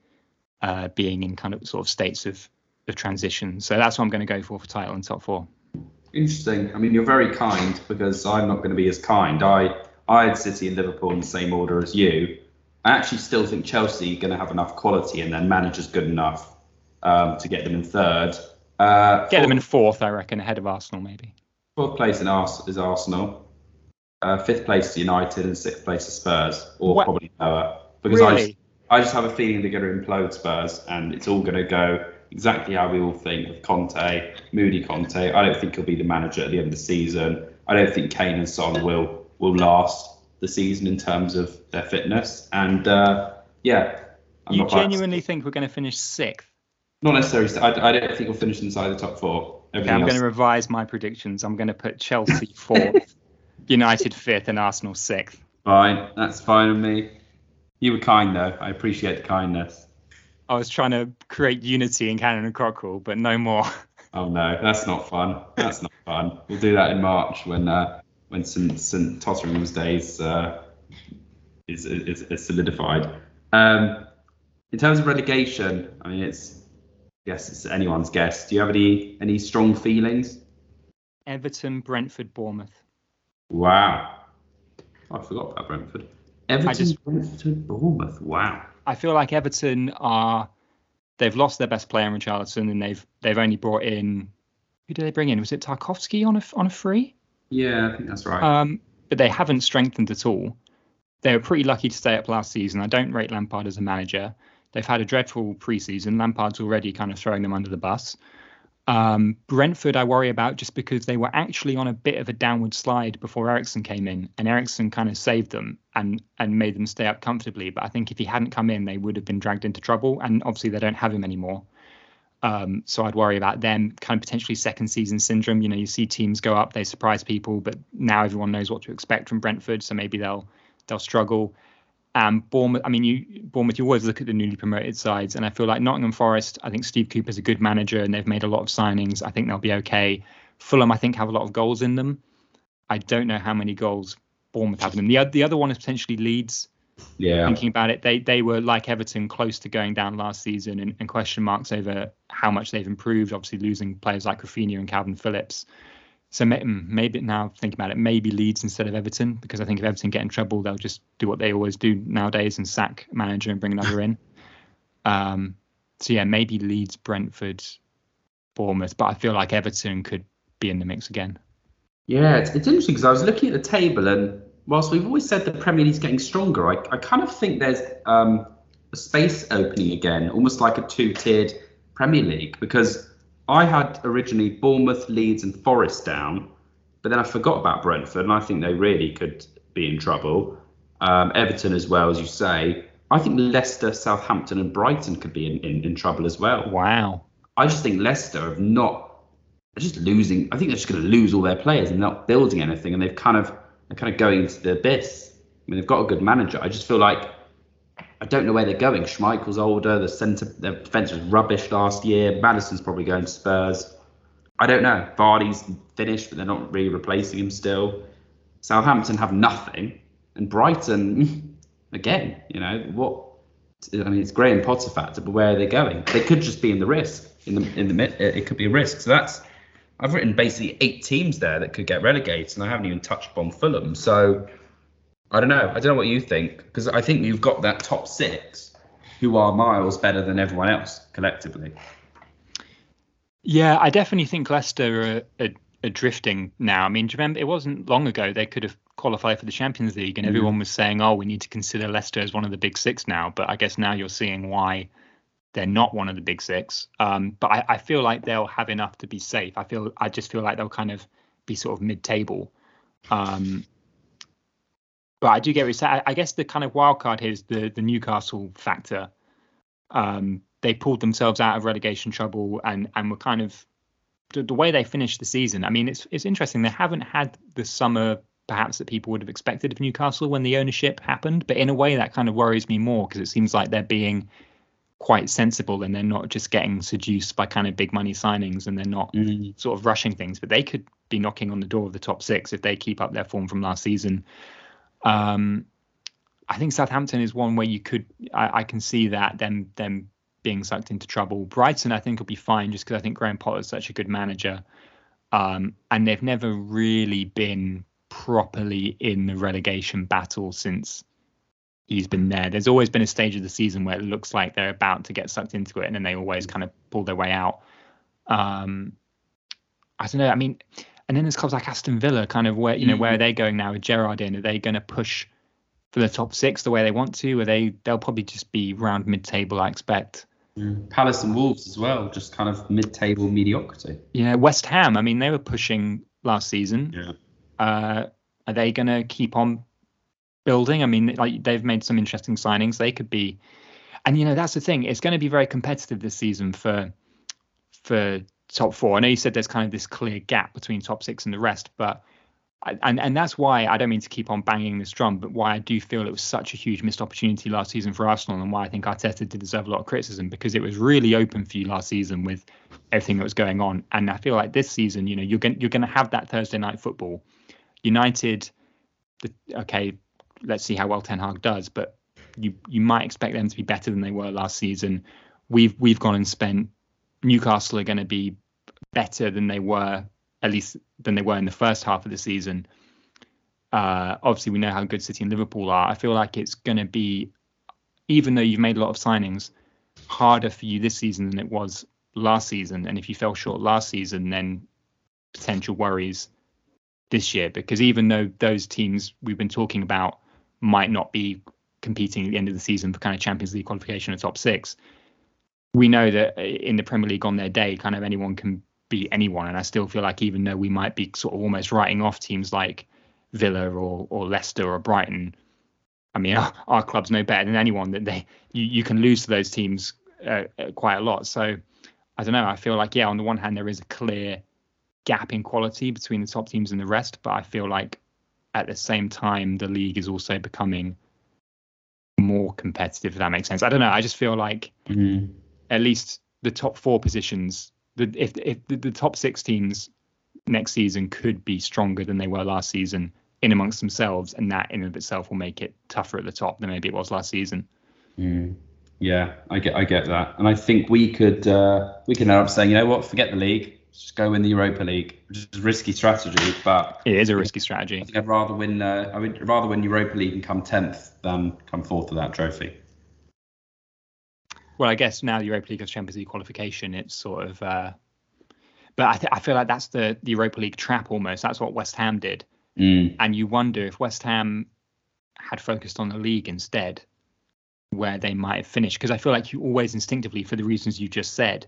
uh, being in kind of sort of states of, of transition. So that's what I'm going to go for for title and top four. Interesting. I mean, you're very kind because I'm not going to be as kind. I I had City and Liverpool in the same order as you. I actually still think Chelsea are going to have enough quality and their manager's good enough um, to get them in third. Uh, get them in fourth, I reckon, ahead of Arsenal maybe. Fourth place in Ars- is Arsenal uh, fifth place is United and sixth place is Spurs, or what? probably lower. Because really? I, just, I just have a feeling they're going to implode Spurs, and it's all going to go exactly how we all think with Conte, Moody Conte. I don't think he'll be the manager at the end of the season. I don't think Kane and Son will will last the season in terms of their fitness. And uh, yeah, I'm you genuinely think we're going to finish sixth? Not necessarily. I, I don't think we'll finish inside the top four. Okay, I'm else. going to revise my predictions. I'm going to put Chelsea fourth. United fifth and Arsenal sixth. Fine, that's fine with me. You were kind though. I appreciate the kindness. I was trying to create unity in Cannon and Cockerel, but no more. Oh no, that's not fun. That's not fun. We'll do that in March when uh, when St St Totteringham's days uh, is, is, is solidified. Um, in terms of relegation, I mean it's yes, it's anyone's guess. Do you have any any strong feelings? Everton, Brentford, Bournemouth. Wow. I forgot about Brentford. Everton, just, Brentford, Bournemouth. Wow. I feel like Everton are they've lost their best player in Richarlison, and they've they've only brought in who did they bring in? Was it Tarkowski on a on a free? Yeah, I think that's right. Um, but they haven't strengthened at all. They were pretty lucky to stay up last season. I don't rate Lampard as a manager. They've had a dreadful preseason. Lampard's already kind of throwing them under the bus. Um, Brentford, I worry about just because they were actually on a bit of a downward slide before Eriksen came in, and Eriksen kind of saved them and and made them stay up comfortably. But I think if he hadn't come in, they would have been dragged into trouble. And obviously, they don't have him anymore. Um, so I'd worry about them kind of potentially second season syndrome. You know, you see teams go up, they surprise people, but now everyone knows what to expect from Brentford, so maybe they'll they'll struggle. Um, Bournemouth, I mean, you Bournemouth, you always look at the newly promoted sides, and I feel like Nottingham Forest. I think Steve Cooper's a good manager, and they've made a lot of signings. I think they'll be okay. Fulham, I think, have a lot of goals in them. I don't know how many goals Bournemouth have in them. The the other one is potentially Leeds. Yeah. Thinking about it, they they were like Everton, close to going down last season, and, and question marks over how much they've improved. Obviously, losing players like Raphinha and Calvin Phillips. So mm, maybe now thinking about it, maybe Leeds instead of Everton, because I think if Everton get in trouble, they'll just do what they always do nowadays and sack manager and bring another in. Um, so yeah, maybe Leeds, Brentford, Bournemouth, but I feel like Everton could be in the mix again. Yeah, it's, it's interesting because I was looking at the table, and whilst we've always said the Premier League's getting stronger, I, I kind of think there's um, a space opening again, almost like a two-tiered Premier League, because I had originally Bournemouth, Leeds, and Forest down, but then I forgot about Brentford, and I think they really could be in trouble. Um, Everton as well, as you say. I think Leicester, Southampton, and Brighton could be in, in, in trouble as well. Wow. I just think Leicester have not. They're just losing. I think they're just going to lose all their players and not building anything, and they've kind of they're kind of going into the abyss. I mean, they've got a good manager. I just feel like I don't know where they're going. Schmeichel's older. The centre, the defence was rubbish last year. Maddison's probably going to Spurs. I don't know. Vardy's finished, but they're not really replacing him still. Southampton have nothing, and Brighton, again, you know what? I mean, it's Graham Potter factor, but where are they going? They could just be in the risk. In the in the it could be a risk. So that's I've written basically eight teams there that could get relegated, and I haven't even touched on Fulham. So I don't know. I don't know what you think because I think you've got that top six who are miles better than everyone else collectively. Yeah, I definitely think Leicester are, are, are drifting now. I mean, do you remember it wasn't long ago they could have qualified for the Champions League, and mm. everyone was saying, "Oh, we need to consider Leicester as one of the big six now." But I guess now you're seeing why they're not one of the big six. Um, but I, I, feel like they'll have enough to be safe. I feel I just feel like they'll kind of be sort of mid-table. Um, but I do get what I, I guess the kind of wild card here is the the Newcastle factor. Um, they pulled themselves out of relegation trouble and and were kind of the, the, way they finished the season. I mean, it's it's interesting. They haven't had the summer perhaps that people would have expected of Newcastle when the ownership happened, but in a way that kind of worries me more because it seems like they're being quite sensible and they're not just getting seduced by kind of big money signings and they're not mm. sort of rushing things, but they could be knocking on the door of the top six if they keep up their form from last season. Um, I think Southampton is one where you could I, I, can see that them them being sucked into trouble. Brighton I think will be fine just because I think Graham Potter is such a good manager, um, and they've never really been properly in the relegation battle since he's been there. There's always been a stage of the season where it looks like they're about to get sucked into it, and then they always kind of pull their way out. Um, I don't know. I mean, and then there's clubs like Aston Villa, kind of where you know mm-hmm. where are they going now with Gerrard in? Are they going to push for the top six the way they want to? Are they? They'll probably just be round mid-table, I expect. Mm. Palace and Wolves as well, just kind of mid-table mediocrity. Yeah, West Ham. I mean, they were pushing last season. Yeah. Uh, are they going to keep on building? I mean, like they've made some interesting signings. They could be, and you know that's the thing. It's going to be very competitive this season for for top four. I know you said there's kind of this clear gap between top six and the rest, but and and that's why I don't mean to keep on banging this drum, but why I do feel it was such a huge missed opportunity last season for Arsenal, and why I think Arteta did deserve a lot of criticism because it was really open for you last season with everything that was going on, and I feel like this season, you know, you're going you're going to have that Thursday night football. United, the, okay, let's see how well Ten Hag does, but you you might expect them to be better than they were last season. We've we've gone and spent Newcastle are going to be better than they were, at least than they were in the first half of the season. Uh, obviously, we know how good City and Liverpool are. I feel like it's going to be even though you've made a lot of signings, harder for you this season than it was last season. And if you fell short last season, then potential worries this year because even though those teams we've been talking about might not be competing at the end of the season for kind of Champions League qualification or top six, we know that in the Premier League on their day, kind of anyone can beat anyone. And I still feel like even though we might be sort of almost writing off teams like Villa or or Leicester or Brighton, I mean our, our club's no better than anyone. That they you, you can lose to those teams uh, uh, quite a lot. So I don't know. I feel like yeah, on the one hand there is a clear gap in quality between the top teams and the rest, but I feel like at the same time the league is also becoming more competitive. If that makes sense. I don't know. I just feel like mm-hmm. At least the top four positions, the, if if the, the top six teams next season could be stronger than they were last season in amongst themselves, and that in and of itself will make it tougher at the top than maybe it was last season. Mm. Yeah, I get I get that, and I think we could uh, we can end up saying, you know what, forget the league, just go win the Europa League, which is a risky strategy, but it is a risky strategy. I I'd rather win. Uh, I would rather win Europa League and come tenth than come fourth of that trophy. Well, I guess now the Europa League has Champions League qualification, it's sort of. Uh, but I, th- I feel like that's the, the Europa League trap almost. That's what West Ham did, mm. and you wonder if West Ham had focused on the league instead where they might have finished because I feel like you always instinctively, for the reasons you just said,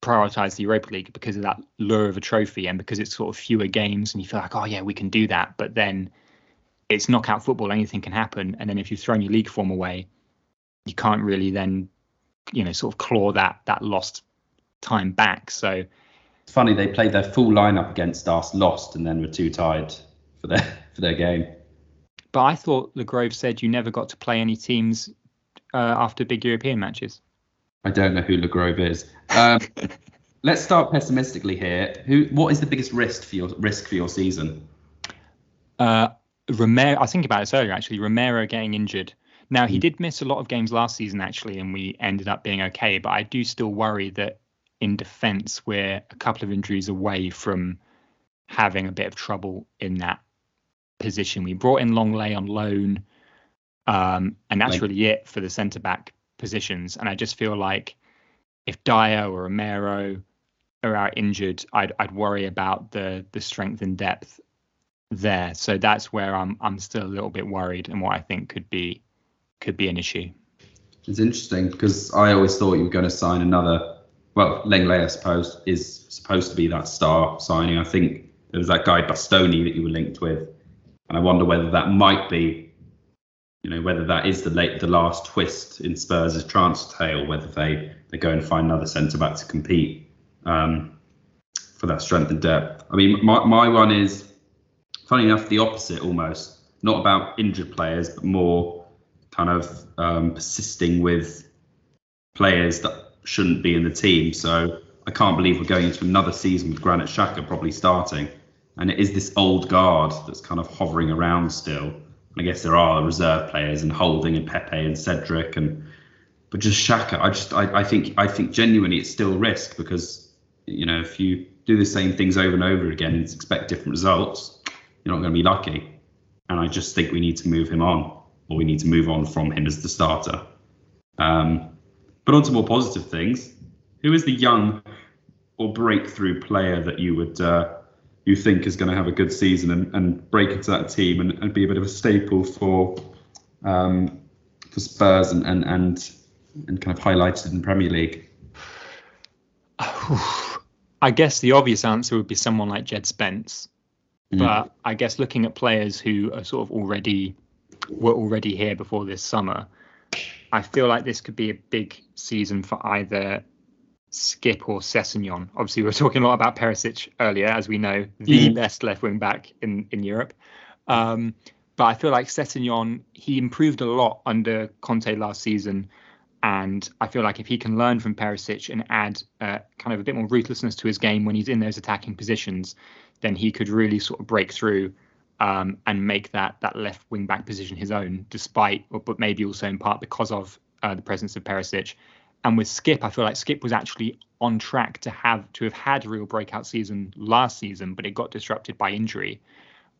prioritize the Europa League because of that lure of a trophy and because it's sort of fewer games and you feel like, oh yeah, we can do that. But then it's knockout football, anything can happen. And then if you've thrown your league form away, you can't really then, you know, sort of claw that that lost time back. So it's funny they played their full lineup against us, lost, and then were too tired for their for their game. But I thought Le Grove said you never got to play any teams uh, after big European matches. I don't know who Le Grove is. Um, let's start pessimistically here. Who? What is the biggest risk for your risk for your season? Uh, Romero. I think about this earlier actually. Romero getting injured. Now he hmm. did miss a lot of games last season actually, and we ended up being okay. But I do still worry that in defence we're a couple of injuries away from having a bit of trouble in that position. We brought in Lenglet on loan, um, and that's like, really it for the centre back positions. And I just feel like if Dier or Romero are out injured, I'd I'd worry about the the strength and depth there. So that's where I'm I'm still a little bit worried, and what I think could be could be an issue. It's interesting because I always thought you were going to sign another. Well, Lenglet, I suppose, is supposed to be that star signing. I think there was that guy Bastoni that you were linked with and I wonder whether that might be, you know, whether that is the late the last twist in Spurs' transfer tale, whether they they go and find another centre back to compete um, for that strength and depth. I mean, my my one is funny enough the opposite almost, not about injured players, but more kind of um, persisting with players that shouldn't be in the team. So I can't believe we're going into another season with Granit Xhaka probably starting and it is this old guard that's kind of hovering around still. I guess there are reserve players and Holding and Pepe and Cedric and but just Xhaka, I just I, I think I think genuinely it's still risk because you know if you do the same things over and over again and expect different results, you're not going to be lucky. And I just think we need to move him on, or we need to move on from him as the starter. Um, but on to more positive things. Who is the young or breakthrough player that you would uh, you think is going to have a good season and, and break into that team and, and be a bit of a staple for um, for Spurs and, and and and kind of highlighted in the Premier League? I guess the obvious answer would be someone like Jed Spence, mm. but I guess looking at players who are sort of already were already here before this summer, I feel like this could be a big season for either Skip or Sessegnon. Obviously, we were talking a lot about Perisic earlier, as we know, the mm. best left wing back in in Europe. Um, but I feel like Sessegnon, he improved a lot under Conte last season. And I feel like if he can learn from Perisic and add uh, kind of a bit more ruthlessness to his game when he's in those attacking positions, then he could really sort of break through um, and make that that left wing back position his own, despite, but maybe also in part because of uh, the presence of Perisic. And with Skip, I feel like Skip was actually on track to have to have had a real breakout season last season, but it got disrupted by injury.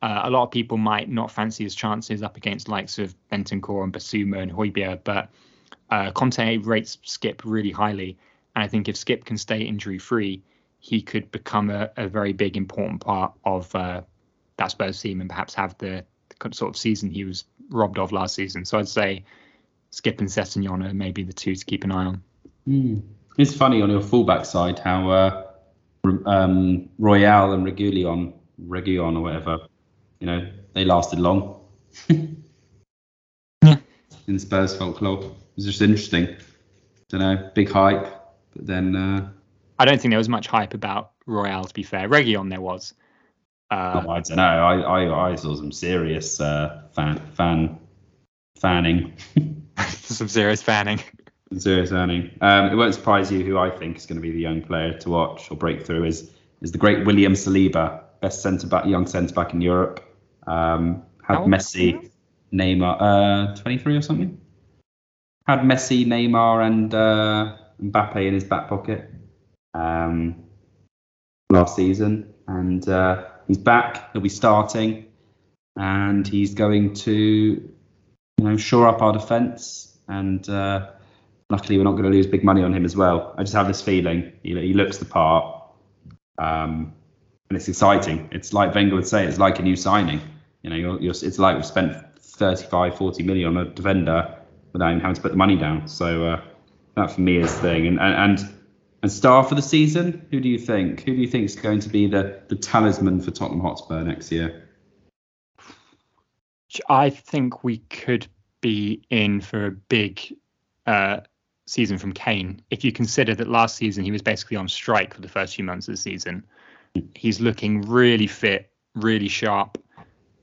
Uh, a lot of people might not fancy his chances up against likes of Bentancur and Bissouma and Højbjerg, but uh, Conte rates Skip really highly. And I think if Skip can stay injury free, he could become a, a very big, important part of uh, that Spurs team and perhaps have the, the, sort of season he was robbed of last season. So I'd say Skip and Sessegnon are maybe the two to keep an eye on. Mm. It's funny on your fullback side how uh, um, Royal and Reguilon, Reguilon or whatever, you know, they lasted long. yeah. In Spurs folklore. It was just interesting. Don't know, big hype, but then. Uh, I don't think there was much hype about Royal. to be fair. Reguilon there was. Uh, oh, I don't know. I, I, I saw some serious uh, fan fan fanning. some serious fanning. Serious fanning. Um, it won't surprise you who I think is going to be the young player to watch or breakthrough is is the great William Saliba, best centre back, young centre back in Europe. Um, had Messi, Neymar, uh, 23 or something. Had Messi, Neymar, and uh, Mbappe in his back pocket um, last season, and uh, he's back. He'll be starting, and he's going to, you know, shore up our defence. And uh, luckily, we're not going to lose big money on him as well. I just have this feeling he, he looks the part. Um, and it's exciting. It's like Wenger would say, it's like a new signing. You know, you're, you're, it's like we've spent 35, 40 million on a defender without even having to put the money down. So uh, that for me is the thing. And, and and and star for the season, who do you think? Who do you think is going to be the the talisman for Tottenham Hotspur next year? I think we could be in for a big uh, season from Kane. If you consider that last season he was basically on strike for the first few months of the season, he's looking really fit, really sharp,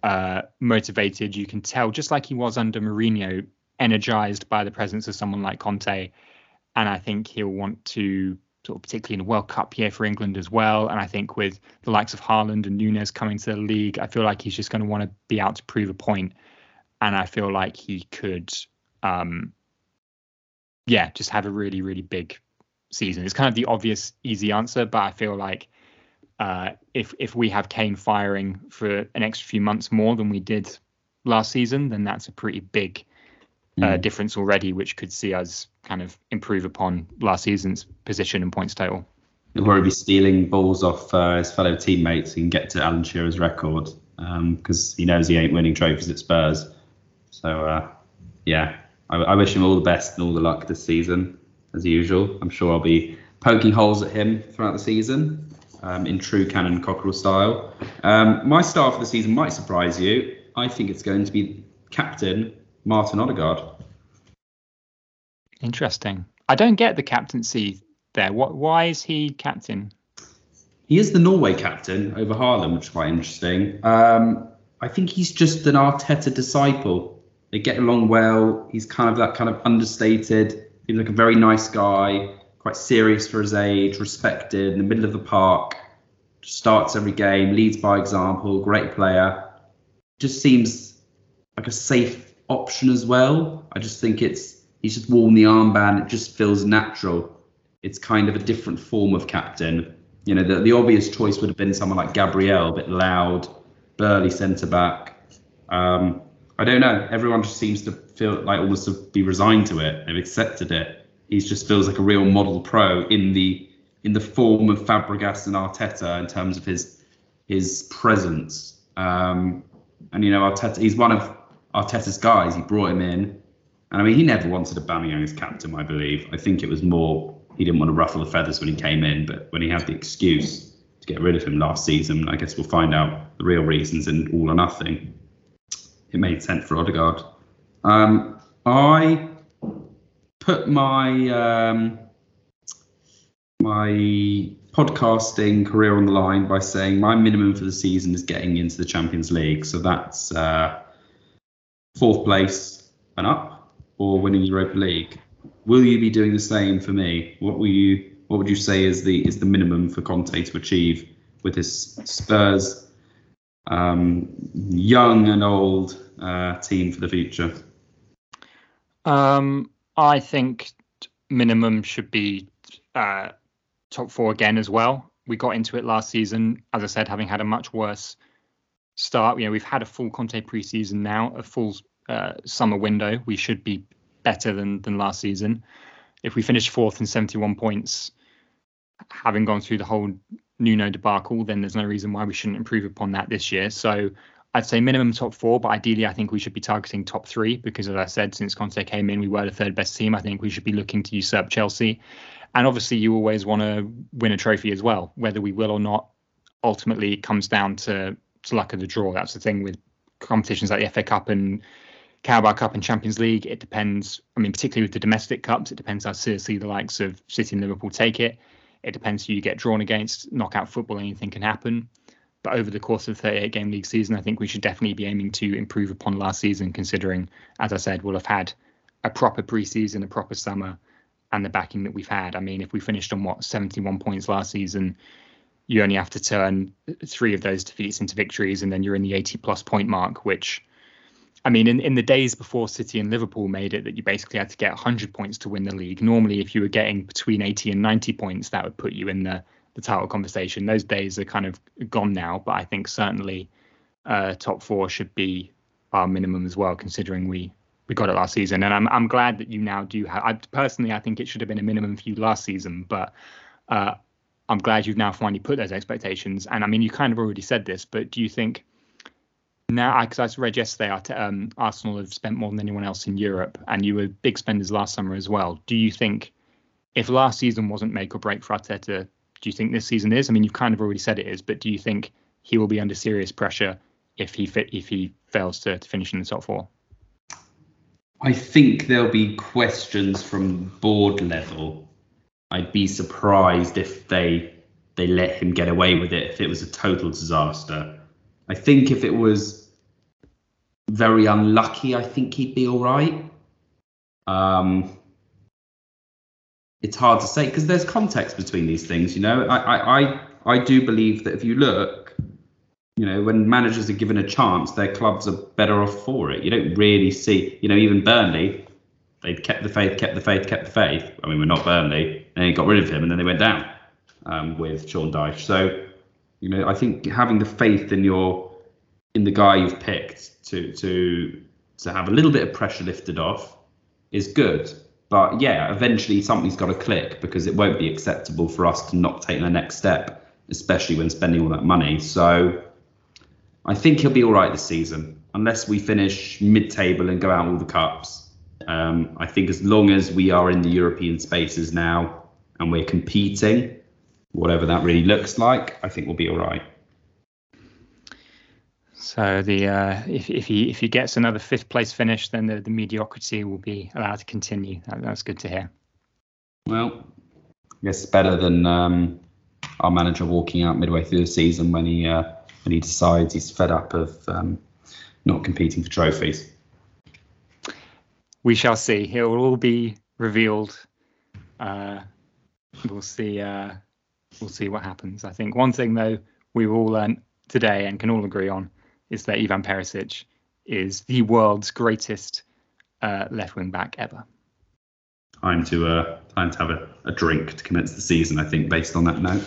uh, motivated. You can tell, just like he was under Mourinho, energized by the presence of someone like Conte. And I think he'll want to, sort of particularly in a World Cup year for England as well. And I think with the likes of Haaland and Nunez coming to the league, I feel like he's just going to want to be out to prove a point. And I feel like he could, um, yeah, just have a really, really big season. It's kind of the obvious, easy answer, but I feel like uh, if if we have Kane firing for an extra few months more than we did last season, then that's a pretty big uh, mm. difference already, which could see us kind of improve upon last season's position and points total. He'll probably be stealing balls off uh, his fellow teammates and get to Alan Shearer's record because um, he knows he ain't winning trophies at Spurs. So uh, yeah, I, I wish him all the best and all the luck this season, as usual. I'm sure I'll be poking holes at him throughout the season um, in true Cannon Cockerel style. Um, my star for the season might surprise you. I think it's going to be captain Martin Odegaard. Interesting. I don't get the captaincy there. What? Why is he captain? He is the Norway captain over Haaland, which is quite interesting. Um, I think he's just an Arteta disciple. They get along well. He's kind of that kind of understated. He's like a very nice guy quite serious for his age, respected in the middle of the park, starts every game, leads by example, great player. Just seems like a safe option as well. I just think it's he's just worn the armband. It just feels natural. It's kind of a different form of captain. You know, the, the obvious choice would have been someone like Gabriel, a bit loud, burly centre back. Um, I don't know. Everyone just seems to feel like almost to be resigned to it. They've accepted it he just feels like a real model pro in the in the form of Fabregas and Arteta in terms of his his presence. Um, and you know, Arteta, he's one of Arteta's guys. He brought him in, and I mean, he never wanted Aubameyang as captain. I believe. I think it was more he didn't want to ruffle the feathers when he came in, but when he had the excuse to get rid of him last season, I guess we'll find out the real reasons and All or Nothing. It made sense for Odegaard. Um, I put my um, my podcasting career on the line by saying my minimum for the season is getting into the Champions League. So that's uh, fourth place and up, or winning Europa League. Will you be doing the same for me? What will you? What would you say is the is the minimum for Conte to achieve with his Spurs um, young and old uh, team for the future? Um, I think minimum should be uh, top four again as well. We got into it last season, as I said, having had a much worse start. You know, we've had a full Conte preseason now, a full uh, summer window. We should be better than than last season. If we finish fourth and 71 points, having gone through the whole Nuno debacle, then there's no reason why we shouldn't improve upon that this year. So I'd say minimum top four, but ideally I think we should be targeting top three because, as I said, since Conte came in, we were the third best team. I think we should be looking to usurp Chelsea. And obviously, you always want to win a trophy as well, whether we will or not. Ultimately, it comes down to, to luck of the draw. That's the thing with competitions like the FA Cup and Carabao Cup and Champions League. It depends. I mean, particularly with the domestic cups, it depends how seriously the likes of City and Liverpool take it. It depends who you get drawn against. Knockout football, anything can happen. But over the course of the 38 game league season, I think we should definitely be aiming to improve upon last season, considering, as I said, we'll have had a proper preseason, a proper summer, and the backing that we've had. I mean, if we finished on what 71 points last season, you only have to turn three of those defeats into victories, and then you're in the 80 plus point mark, which I mean, in, in the days before City and Liverpool made it, that you basically had to get 100 points to win the league. Normally, if you were getting between 80 and 90 points, that would put you in the the title conversation. Those days are kind of gone now, but I think certainly uh, top four should be our minimum as well, considering we we got it last season. And I'm I'm glad that you now do have. I, personally, I think it should have been a minimum for you last season, but uh, I'm glad you've now finally put those expectations. And I mean, you kind of already said this, but do you think? Now, because I read yesterday, um, Arsenal have spent more than anyone else in Europe, and you were big spenders last summer as well. Do you think if last season wasn't make or break for Arteta, do you think this season is? I mean, you've kind of already said it is, but do you think he will be under serious pressure if he fit, if he fails to, to finish in the top four? I think there'll be questions from board level. I'd be surprised if they they let him get away with it if it was a total disaster. I think if it was very unlucky, I think he'd be all right. Um, it's hard to say because there's context between these things. You know, I, I, I, I do believe that if you look, you know, when managers are given a chance, their clubs are better off for it. You don't really see, you know, even Burnley, they kept the faith, kept the faith, kept the faith. I mean, we're not Burnley, and got rid of him, and then they went down um, with Sean Dyche. So, you know, I think having the faith in your in the guy you've picked to to to have a little bit of pressure lifted off is good. But yeah, eventually something's got to click because it won't be acceptable for us to not take the next step, especially when spending all that money. So I think he'll be all right this season, unless we finish mid-table and go out all the cups. Um, I think as long as we are in the European spaces now and we're competing, whatever that really looks like, I think we'll be all right. So the uh, if if he if he gets another fifth place finish, then the, the mediocrity will be allowed to continue. That, that's good to hear. Well, I guess better than um, our manager walking out midway through the season when he uh, when he decides he's fed up of um, not competing for trophies. We shall see. It will all be revealed. Uh, we'll see. Uh, we'll see what happens. I think one thing though we've all learned today and can all agree on is that Ivan Perisic is the world's greatest uh, left wing back ever. Time to uh, time to have a, a drink to commence the season. I think based on that note.